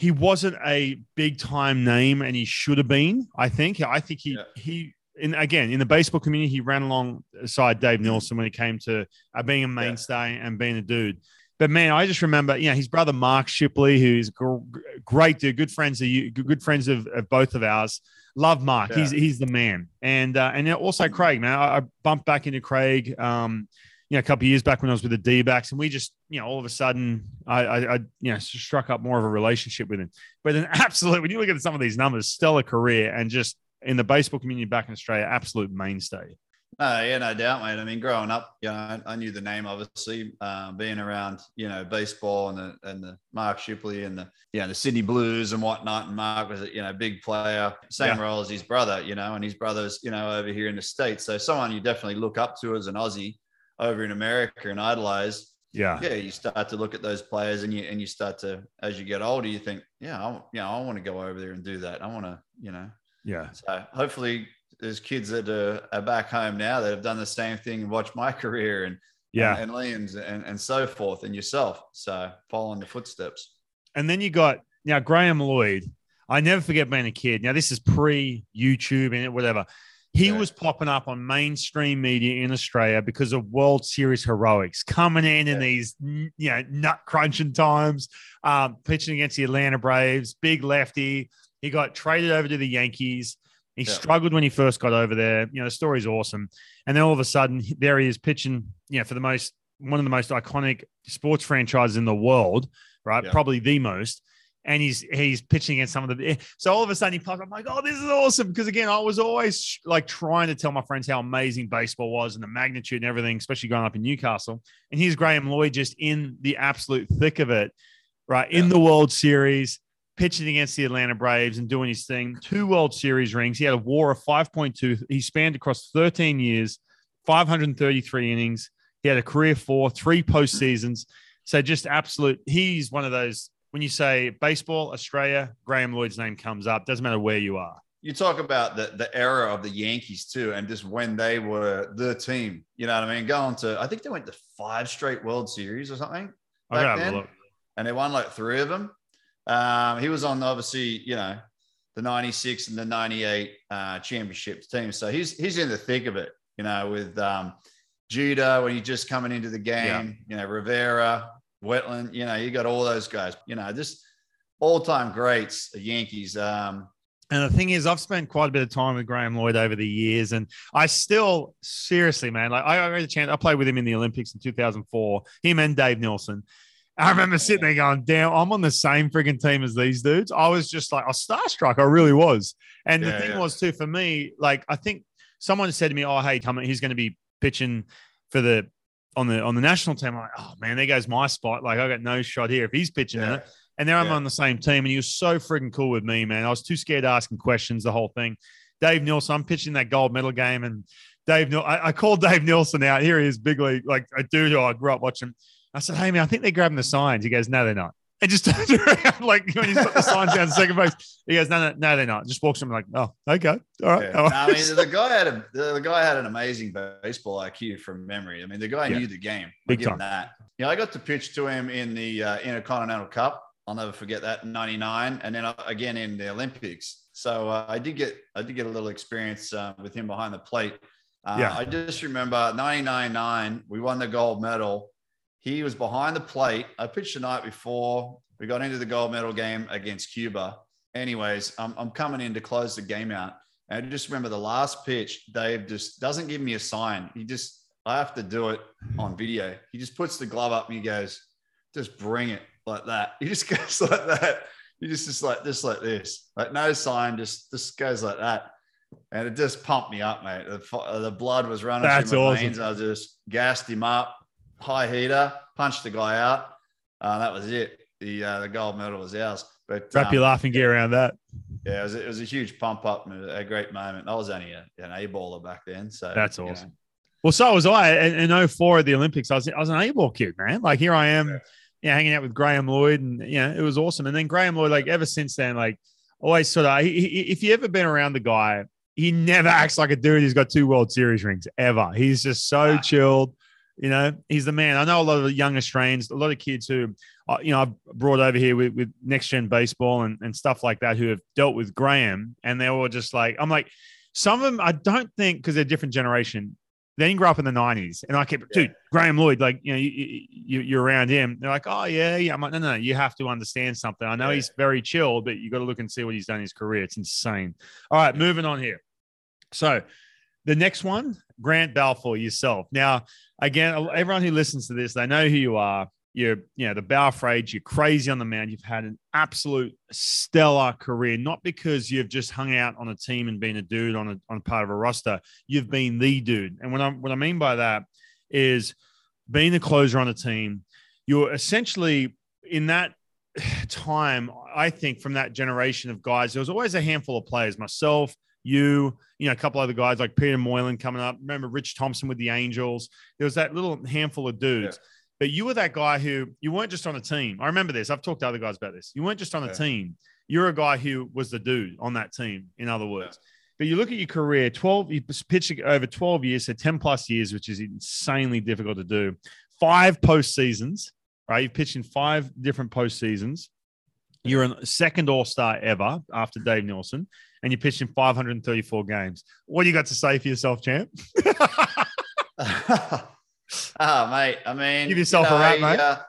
he wasn't a big time name and he should have been. I think. I think he Yeah. he in again in the baseball community, he ran alongside Dave Nilsson when it came to uh, being a mainstay and being a dude. But man, I just remember, you know, his brother Mark Shipley, who's gr- great dude, good friends of you, good friends of, of both of ours. Love Mark. He's he's the man. And uh, and also Craig, man. I, I bumped back into Craig, um, you know, a couple of years back when I was with the D backs, and we just, you know, all of a sudden, I, I, I, you know, struck up more of a relationship with him. But an absolute, when you look at some of these numbers, stellar career, and just in the baseball community back in Australia, absolute mainstay. No, yeah, no doubt, mate. I mean, growing up, you know, I, knew the name obviously, uh, being around, you know, baseball and the and the Mark Shipley and the yeah the Sydney Blues and whatnot. And Mark was a you know big player, same Yeah. role as his brother, you know, and his brother's you know over here in the states. So someone you definitely look up to as an Aussie over in America and idolize. Yeah. Yeah, you start to look at those players and you and you start to as you get older, you think, yeah, I, you know, I want to go over there and do that. I want to, you know, Yeah. so hopefully there's kids that are, are back home now that have done the same thing and watched my career and Yeah. and, and Liam's and, and so forth and yourself. So following the footsteps. And then you got now Graham Lloyd. I never forget being a kid. Now this is pre YouTube and whatever. He Yeah. was popping up on mainstream media in Australia because of World Series heroics, coming in in these you know nut crunching times, um, pitching against the Atlanta Braves, big lefty. He got traded over to the Yankees. He Yeah. struggled when he first got over there. You know the story's awesome, and then all of a sudden there he is pitching. You know for the most one of the most iconic sports franchises in the world, right? Yeah. Probably the most and he's he's pitching against some of the eh, so all of a sudden he pops up I'm like oh this is awesome because again I was always like trying to tell my friends how amazing baseball was and the magnitude and everything especially growing up in Newcastle and here's Graham Lloyd just in the absolute thick of it right in Yeah. the World Series pitching against the Atlanta Braves and doing his thing two World Series rings he had a WAR of 5.2 he spanned across 13 years 533 innings he had a career four three postseasons so just absolute he's one of those when you say baseball, Australia, Graham Lloyd's name comes up. Doesn't matter where you are. You talk about the, the era of the Yankees too, and just when they were the team, you know what I mean? Going to, I think they went to five straight World Series or something. Back then. and they won like three of them. Um, he was on obviously, you know, the 96 and the 98 uh, championship team. So he's he's in the thick of it, you know, with um, Jeter when he's just coming into the game, you know, Rivera, Wetteland, you know, you got all those guys, you know, just all time greats, the Yankees. Um, And the thing is, I've spent quite a bit of time with Graham Lloyd over the years, and I still, seriously, man, like I got a chance. I played with him in the Olympics in 2004. Him and Dave Nilsson. I remember sitting there going, "Damn, I'm on the same freaking team as these dudes." I was just like, I was starstruck. I really was. And the thing yeah. was too for me, like I think someone said to me, "Oh, hey, come, he's going to be pitching for the." On the on the national team, I'm like, oh man, there goes my spot. Like I got no shot here if he's pitching yeah. it. And there I'm Yeah. on the same team, and he was so freaking cool with me, man. I was too scared to ask him questions, the whole thing. Dave Nilsson, I'm pitching that gold medal game, and Dave, I, I called Dave Nilsson out. Here he is, big league, like a dude who I grew up watching. I said, "Hey man, I think they're grabbing the signs." He goes, "No, they're not." And just turns around, like when he put the signs down second base. He goes, "No, no, no, they're not." Just walks him like, "Oh, okay, all right." Yeah. no I mean, the guy had a the, guy had an amazing baseball IQ from memory. I mean, the guy Yeah. knew the game. I'll Big time. that. Yeah, I got to pitch to him in the uh, Intercontinental Cup. I'll never forget that in '99, and then uh, again in the Olympics. So uh, I did get I did get a little experience uh, with him behind the plate. Uh, Yeah. I just remember 99-9, we won the gold medal. He was behind the plate. I pitched the night before. We got into the gold medal game against Cuba. Anyways, I'm, I'm coming in to close the game out. And I just remember the last pitch, Dave just doesn't give me a sign. He just, I have to do it on video. He just puts the glove up and he goes, just bring it like that. He just goes like that. He just, just like, just like this, like no sign, just, just goes like that. And it just pumped me up, mate. The, the blood was running That's through my awesome. veins. I just gassed him up, high heater, punched the guy out. Uh, that was it. The uh, the gold medal was ours. But Wrap um, your laughing gear around that. yeah, it was, it was a huge pump up a great moment. I was only a, an A baller back then, so That's you know. awesome. Well, so was I. In, in 04 at the Olympics, I was I was an A ball kid, man. Like here I am, Yeah. yeah, hanging out with Graham Lloyd, and yeah, it was awesome. And then Graham Lloyd, like ever since then, like always sort of. He, he, if you ever been around the guy, he never acts like a dude who's got two World Series rings ever. He's just so chilled. You know, he's the man. I know a lot of the young Australians, a lot of kids who, uh, you know, I've brought over here with, with next gen baseball and, and stuff like that who have dealt with Graham, and they're all just like, I'm like, some of them, I don't think because they're a different generation. They didn't grow up in the 90s. And I kept, dude, Graham Lloyd, like, you know, you, you, you're around him. They're like, oh, yeah, yeah. I'm like, no, no, you have to understand something. I know Yeah. he's very chill, but you got to look and see what he's done in his career. It's insane. All right, moving on here. So the next one, Grant Balfour, yourself. Now, again, everyone who listens to this, they know who you are. You're, you know, the Balfour Rage, you're crazy on the mound. You've had an absolute stellar career, not because you've just hung out on a team and been a dude on a, on a part of a roster. You've been the dude. And what I, what I mean by that is being the closer on a team. You're essentially in that time, I think, from that generation of guys, there was always a handful of players, myself, you, you know, a couple other guys like Peter Moylan coming up. Remember Rich Thompson with the Angels? There was that little handful of dudes. But you were that guy who you weren't just on a team. I remember this. I've talked to other guys about this. You weren't just on a Yeah. team. You're a guy who was the dude on that team, in other words. But you look at your career, 12, you pitched over 12 years, so 10 plus years, which is insanely difficult to do. Five post seasons, right? You've pitched in five different postseasons. You're a second All Star ever after Dave Nilsson, and you pitched in 534 games. What do you got to say for yourself, champ? oh, mate. I mean, Give yourself a rap, mate. uh,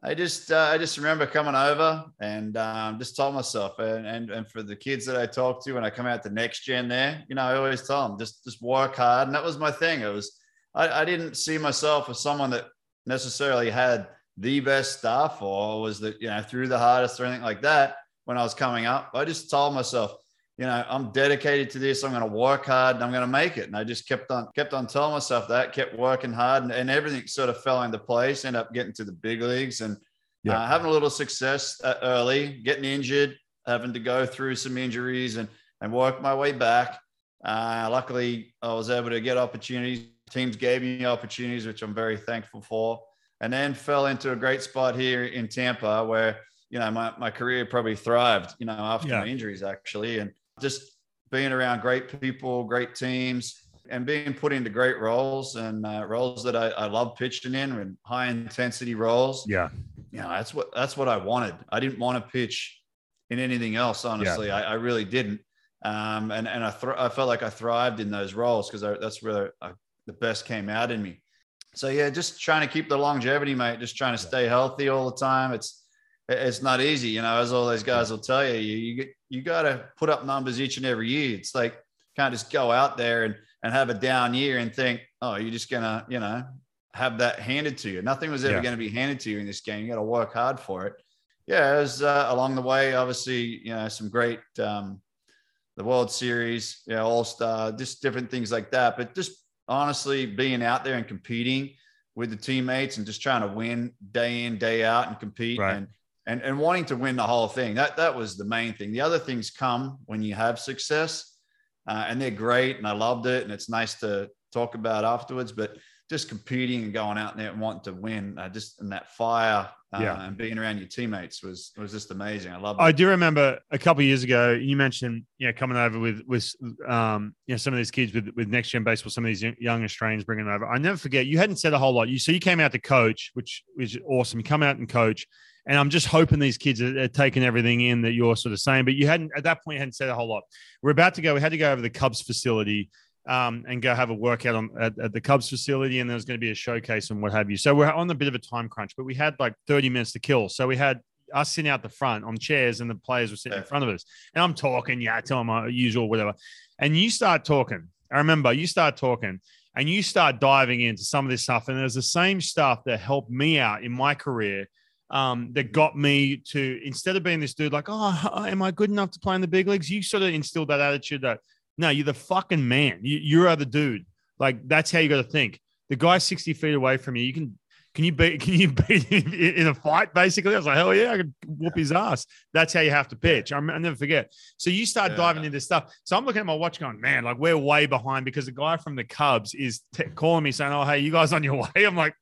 I just, uh, I just remember coming over and um, just told myself, and, and and for the kids that I talk to when I come out the next gen, there, you know, I always tell them just just work hard, and that was my thing. It was, I, I didn't see myself as someone that necessarily had the best stuff or was the you know through the hardest or anything like that when I was coming up. I just told myself, you know, I'm dedicated to this. I'm going to work hard and I'm going to make it. And I just kept on, kept on telling myself that, kept working hard, and, and everything sort of fell into place. Ended up getting to the big leagues and Yeah. uh, having a little success uh, early, getting injured, having to go through some injuries and and work my way back. Uh, luckily, I was able to get opportunities. Teams gave me opportunities, which I'm very thankful for. And then fell into a great spot here in Tampa, where you know my, my career probably thrived. You know after Yeah. my injuries actually, and just being around great people, great teams, and being put into great roles and uh, roles that I, I love pitching in and high intensity roles. Yeah. You know, that's what that's what I wanted. I didn't want to pitch in anything else. Honestly, I, I really didn't. Um, and and I thr- I felt like I thrived in those roles because that's where I, the best came out in me. So yeah, just trying to keep the longevity, mate. Just trying to stay healthy all the time. It's it's not easy, you know. As all those guys will tell you, you you, get, you got to put up numbers each and every year. It's like can't just go out there and and have a down year and think, oh, you're just gonna, you know, have that handed to you. Nothing was ever Yeah. going to be handed to you in this game. You got to work hard for it. Yeah, it was uh, along the way. Obviously, you know, some great um, the World Series, you know, All Star, just different things like that. But just honestly, being out there and competing with the teammates and just trying to win day in, day out, and compete Right. and and and wanting to win the whole thing. That that was the main thing. The other things come when you have success, uh, and they're great, and I loved it, and it's nice to talk about afterwards. But just competing and going out there and wanting to win, uh, just and that fire, uh, Yeah. and being around your teammates was was just amazing. I love. it. I do remember a couple of years ago, you mentioned, you know, coming over with with um, you know, some of these kids with with next gen baseball, some of these young Australians bringing them over. I never forget. You hadn't said a whole lot. You so you came out to coach, which was awesome. You come out and coach, and I'm just hoping these kids are, are taking everything in that you're sort of saying. But you hadn't at that point. You hadn't said a whole lot. We're about to go. We had to go over the Cubs facility. Um, and go have a workout on at, at the Cubs facility, and there's going to be a showcase and what have you. So we're on a bit of a time crunch, but we had like 30 minutes to kill. So we had us sitting out the front on chairs and the players were sitting in front of us. And I'm talking, yeah, I tell them my usual, whatever. And you start talking. I remember you start talking and you start diving into some of this stuff. And there's the same stuff that helped me out in my career um, that got me to, instead of being this dude like, oh, am I good enough to play in the big leagues? You sort of instilled that attitude that, no, you're the fucking man. You, you are the dude. Like, that's how you got to think. The guy 60 feet away from you, you can Can you beat? Can you beat him in a fight? Basically, I was like, hell yeah, I could whoop his ass. That's how you have to pitch. I will never forget. So you start Yeah. diving into stuff. So I'm looking at my watch, going, man, like we're way behind because the guy from the Cubs is t- calling me saying, oh hey, you guys on your way? I'm like,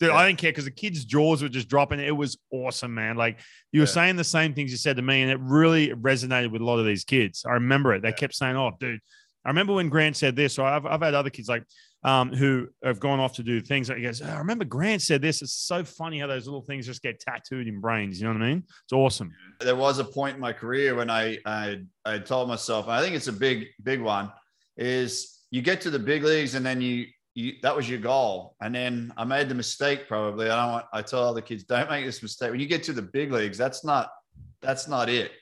dude, I didn't care because the kids' jaws were just dropping. It was awesome, man. Like you were Yeah. saying the same things you said to me, and it really resonated with a lot of these kids. I remember it. They Yeah. kept saying, oh, dude. I remember when Grant said this, or I've, I've had other kids like um, who have gone off to do things. Like he goes, "Oh, I remember Grant said this. It's so funny how those little things just get tattooed in brains. You know what I mean? It's awesome. there was a point in my career when I I, I told myself, I think it's a big big one, is you get to the big leagues and then you you that was your goal, and then I made the mistake probably. I don't want I tell other kids don't make this mistake. When you get to the big leagues, that's not that's not it.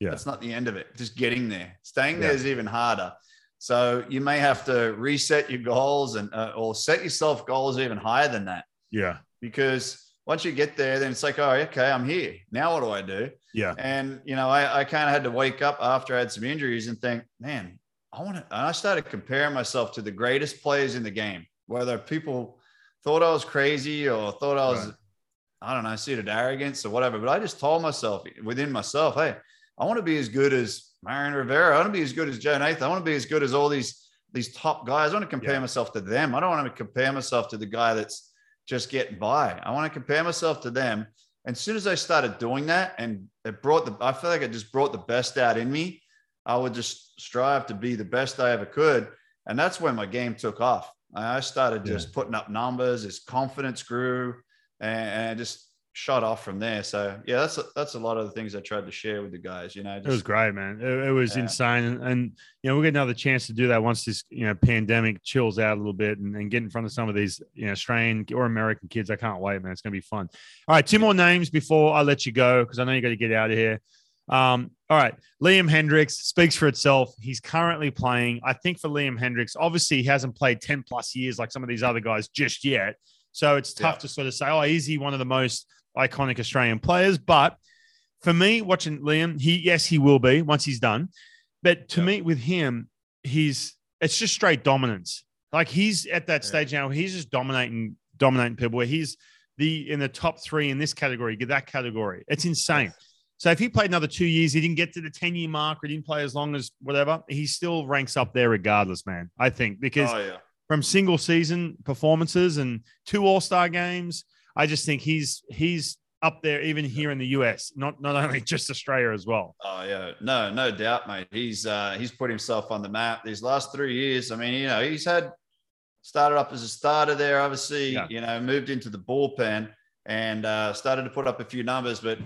Yeah. that's not the end of it. Just getting there, staying there Yeah. is even harder. So you may have to reset your goals and uh, or set yourself goals even higher than that Yeah. because once you get there, then it's like, oh, okay, I'm here. Now what do I do? Yeah. And you know, I, I kind of had to wake up after I had some injuries and think, man, I want to. And I started comparing myself to the greatest players in the game, whether people thought I was crazy or thought I was, Right. I don't know, suited arrogance or whatever. But I just told myself within myself, hey, I want to be as good as Mariano Rivera. I want to be as good as Joe Nathan. I want to be as good as all these these top guys. I want to compare Yeah. myself to them. I don't want to compare myself to the guy that's just getting by. I want to compare myself to them. And as soon as I started doing that, and it brought the, I feel like it just brought the best out in me. I would just strive to be the best I ever could, and that's when my game took off. I started just putting up numbers. His confidence grew, and, and just shot off from there. So yeah, that's a, that's a lot of the things I tried to share with the guys. You know, It was great, man. It, it was Yeah. insane. And, and, you know, we'll get another chance to do that once this, you know, pandemic chills out a little bit and, and get in front of some of these, you know, Australian or American kids. I can't wait, man. It's going to be fun. All right. Two more names before I let you go because I know you got to get out of here. Um, all right. Liam Hendriks speaks for itself. He's currently playing, I think, for Liam Hendriks. Obviously, he hasn't played 10 plus years like some of these other guys just yet. So it's tough Yeah. to sort of say, oh, is he one of the most iconic Australian players? But for me, watching Liam, he yes, he will be once he's done. But to Yeah. me, with him, he's it's just straight dominance. Like he's at that Yeah. stage now, he's just dominating, dominating people. Where he's the in the top three in this category, that category. It's insane. So if he played another two years, he didn't get to the 10 year mark or he didn't play as long as whatever, he still ranks up there regardless, man. I think because oh yeah, from single season performances and two All Star games. I just think he's he's up there even here in the US, not not only just Australia as well. oh yeah, no, no doubt, mate. He's uh, he's put himself on the map these last three years. I mean, you know, he's had started up as a starter there, obviously. Yeah. You know, moved into the bullpen and uh, started to put up a few numbers, but.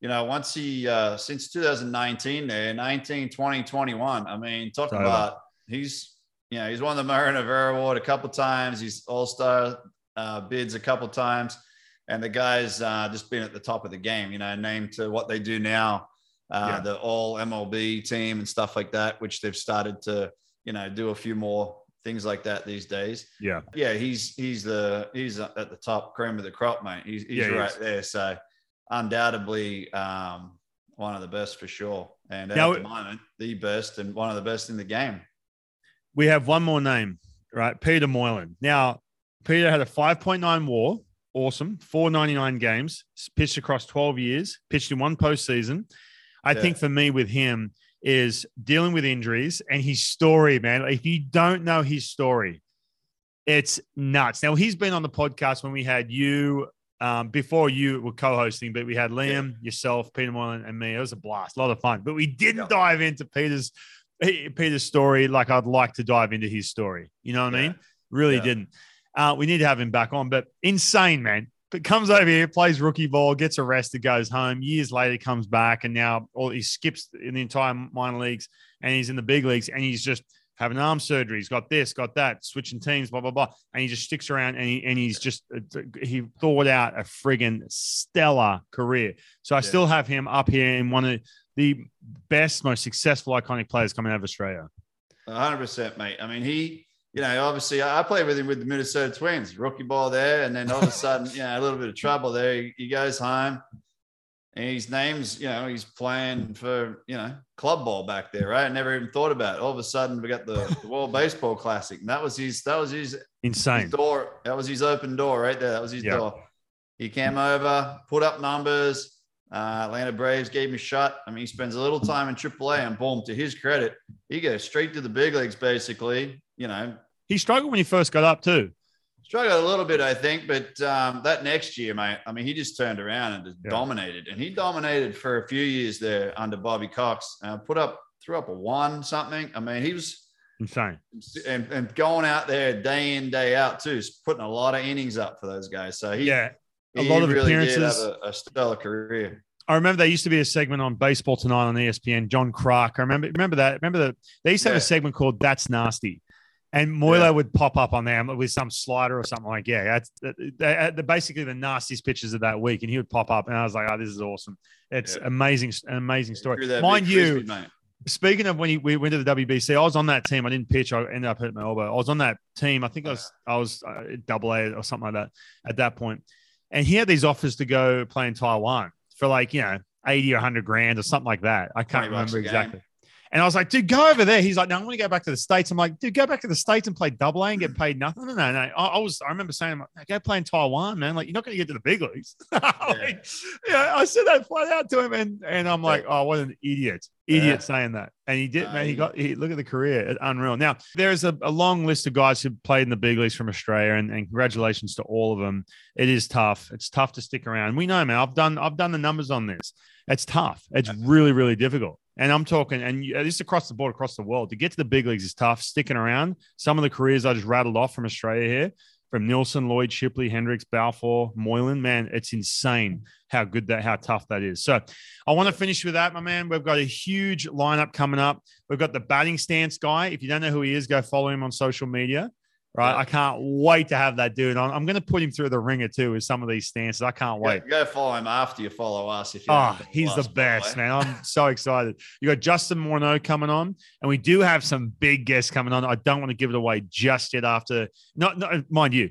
You know, once he, uh, since 2019 there, 19, 20, 21, I mean, talk It's over. about he's, you know, he's won the Mariano Rivera Award a couple times. He's all star uh, bids a couple times. And the guy's uh, just been at the top of the game, you know, named to what they do now, uh, Yeah. the all MLB team and stuff like that, which they've started to, you know, do a few more things like that these days. Yeah. Yeah, he's he's the he's at the top cream of the crop, mate. He's, he's Yeah, right is. there. So undoubtedly um, one of the best for sure. And at Now- the moment, the best and one of the best in the game. We have one more name, right? Peter Moylan. Now, Peter had a 5.9 war. Awesome. 499 games, pitched across 12 years, pitched in one postseason. I Yeah. think for me with him is dealing with injuries and his story, man. If you don't know his story, it's nuts. Now, he's been on the podcast when we had you, um, before you were co hosting, but we had Liam, yourself, Peter Moylan, and me. It was a blast, a lot of fun. But we didn't Yeah. dive into Peter's Peter's story like I'd like to dive into his story. You know what I mean? Really Yeah. didn't. Uh, we need to have him back on, but insane, man. But comes over here, plays rookie ball, gets arrested, goes home. Years later, comes back, and now all he skips in the entire minor leagues, and he's in the big leagues, and he's just having arm surgery. He's got this, got that, switching teams, blah blah blah, and he just sticks around, and he and he's just uh, he thought out a friggin' stellar career. So I Yeah. still have him up here in one of the best, most successful, iconic players coming out of Australia. hundred percent, mate. I mean, he, you know, obviously I played with him with the Minnesota Twins, rookie ball there, and then all of a sudden, you know, a little bit of trouble there. He, he goes home, and his name's, you know, he's playing for, you know, club ball back there, right? I never even thought about it. All of a sudden, we got the, the World Baseball Classic, and that was his, that was his, his Insane. door. That was his open door right there. That was his Yeah. door. He came over, put up numbers. Uh, Atlanta Braves gave him a shot. I mean, he spends a little time in AAA, and boom, to his credit, he goes straight to the big leagues. Basically, you know, He struggled when he first got up too. struggled a little bit, I think, but um, that next year, mate, I mean, he just turned around and just Yeah. dominated, and he dominated for a few years there under Bobby Cox. Uh, put up, threw up a one something. I mean, he was Insane. and, and going out there day in day out too, putting a lot of innings up for those guys. So he, Yeah. A he lot of really appearances. a, a stellar career. I remember there used to be a segment on Baseball Tonight on ESPN. John Clark. I remember remember that. Remember that they used to have Yeah. a segment called "That's Nasty," and Moylo Yeah. would pop up on there with some slider or something like, yeah, that's the, the, basically the nastiest pitches of that week, and he would pop up, and I was like, oh, this is awesome. It's Yeah. amazing, an amazing story. Mind you, mate. speaking of when he, we went to the WBC, I was on that team. I didn't pitch. I ended up hurting my elbow. I was on that team. I think I was I was uh, double A or something like that at that point. And he had these offers to go play in Taiwan for like you know eighty or hundred grand or something like that. I can't remember exactly. And I was like, dude, go over there. He's like, no, I want to go back to the states. I'm like, dude, go back to the states and play double A and get paid nothing. No, no, no. I, I was, I remember saying, like, go play in Taiwan, man. Like, you're not going to get to the big leagues. like, yeah, I said that flat out to him, and and I'm like, oh, what an idiot, idiot Yeah. saying that. And he did, man. He he- got, he look at the career, unreal. Now there's a, a long list of guys who played in the big leagues from Australia, and, and congratulations to all of them. It is tough. It's tough to stick around. We know, man. I've done, I've done the numbers on this. It's tough. It's really, really difficult. And I'm talking, and you- this across the board, across the world. To get to the big leagues is tough. Sticking around. Some of the careers I just rattled off from Australia here, from Nilsson, Lloyd, Shipley, Hendriks, Balfour, Moylan. Man, it's insane how good that, how tough that is. So, I want to finish with that, my man. We've got a huge lineup coming up. We've got the batting stance guy. If you don't know who he is, go follow him on social media. Right. I can't wait to have that dude on. I'm going to put him through the ringer too with some of these stances. I can't wait. Go, go follow him after you follow us. If you Oh, he's the best, man. I'm so excited. You got Justin Morneau coming on, and we do have some big guests coming on. I don't want to give it away just yet after, not, not mind you,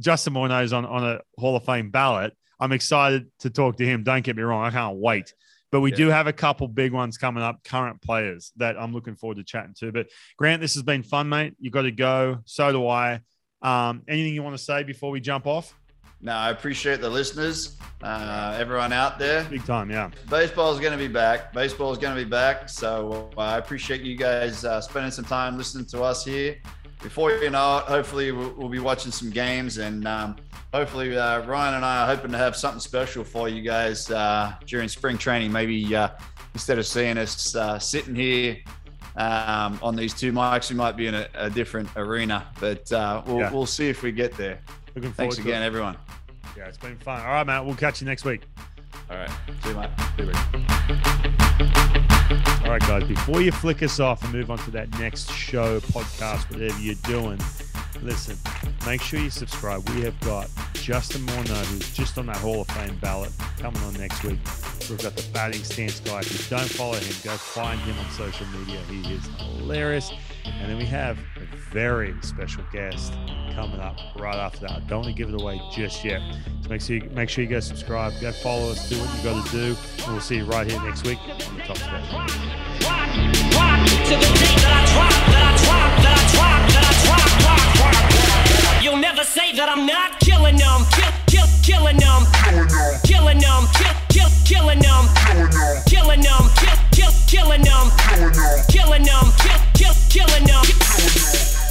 Justin Morneau's on, on a Hall of Fame ballot. I'm excited to talk to him. Don't get me wrong. I can't wait. But we Yeah. do have a couple big ones coming up, current players that I'm looking forward to chatting to. But Grant, this has been fun, mate. You got to go. So do I. Um, anything you want to say before we jump off? No, I appreciate the listeners, uh, everyone out there. Big time, yeah. Baseball is going to be back. Baseball is going to be back. So uh, I appreciate you guys uh, spending some time listening to us here. Before you know it, hopefully we'll, we'll be watching some games, and um, hopefully uh, Ryan and I are hoping to have something special for you guys uh, during spring training. Maybe uh, instead of seeing us uh, sitting here um, on these two mics, we might be in a, a different arena. But uh, we'll, Yeah. we'll see if we get there. Looking forward Thanks again, it. everyone. Yeah, it's been fun. All right, Matt. We'll catch you next week. All right, see you, mate. All right, guys, before you flick us off and move on to that next show, podcast, whatever you're doing, listen, make sure you subscribe. We have got Justin Morneau, who's just on that Hall of Fame ballot, coming on next week. We've got the batting stance guy. If you don't follow him, go find him on social media. He is hilarious. And then we have a very special guest coming up right after that. I don't want to give it away just yet. So make sure you, make sure you go subscribe, go follow us, do what you got to do. And we'll see you right here next week on the Top Step. You'll never say that I'm not killing them, kill, kill, killing them, killing them, kill, killing them, killing them, kill, kill, killing them, killing them, kill, kill, killing them.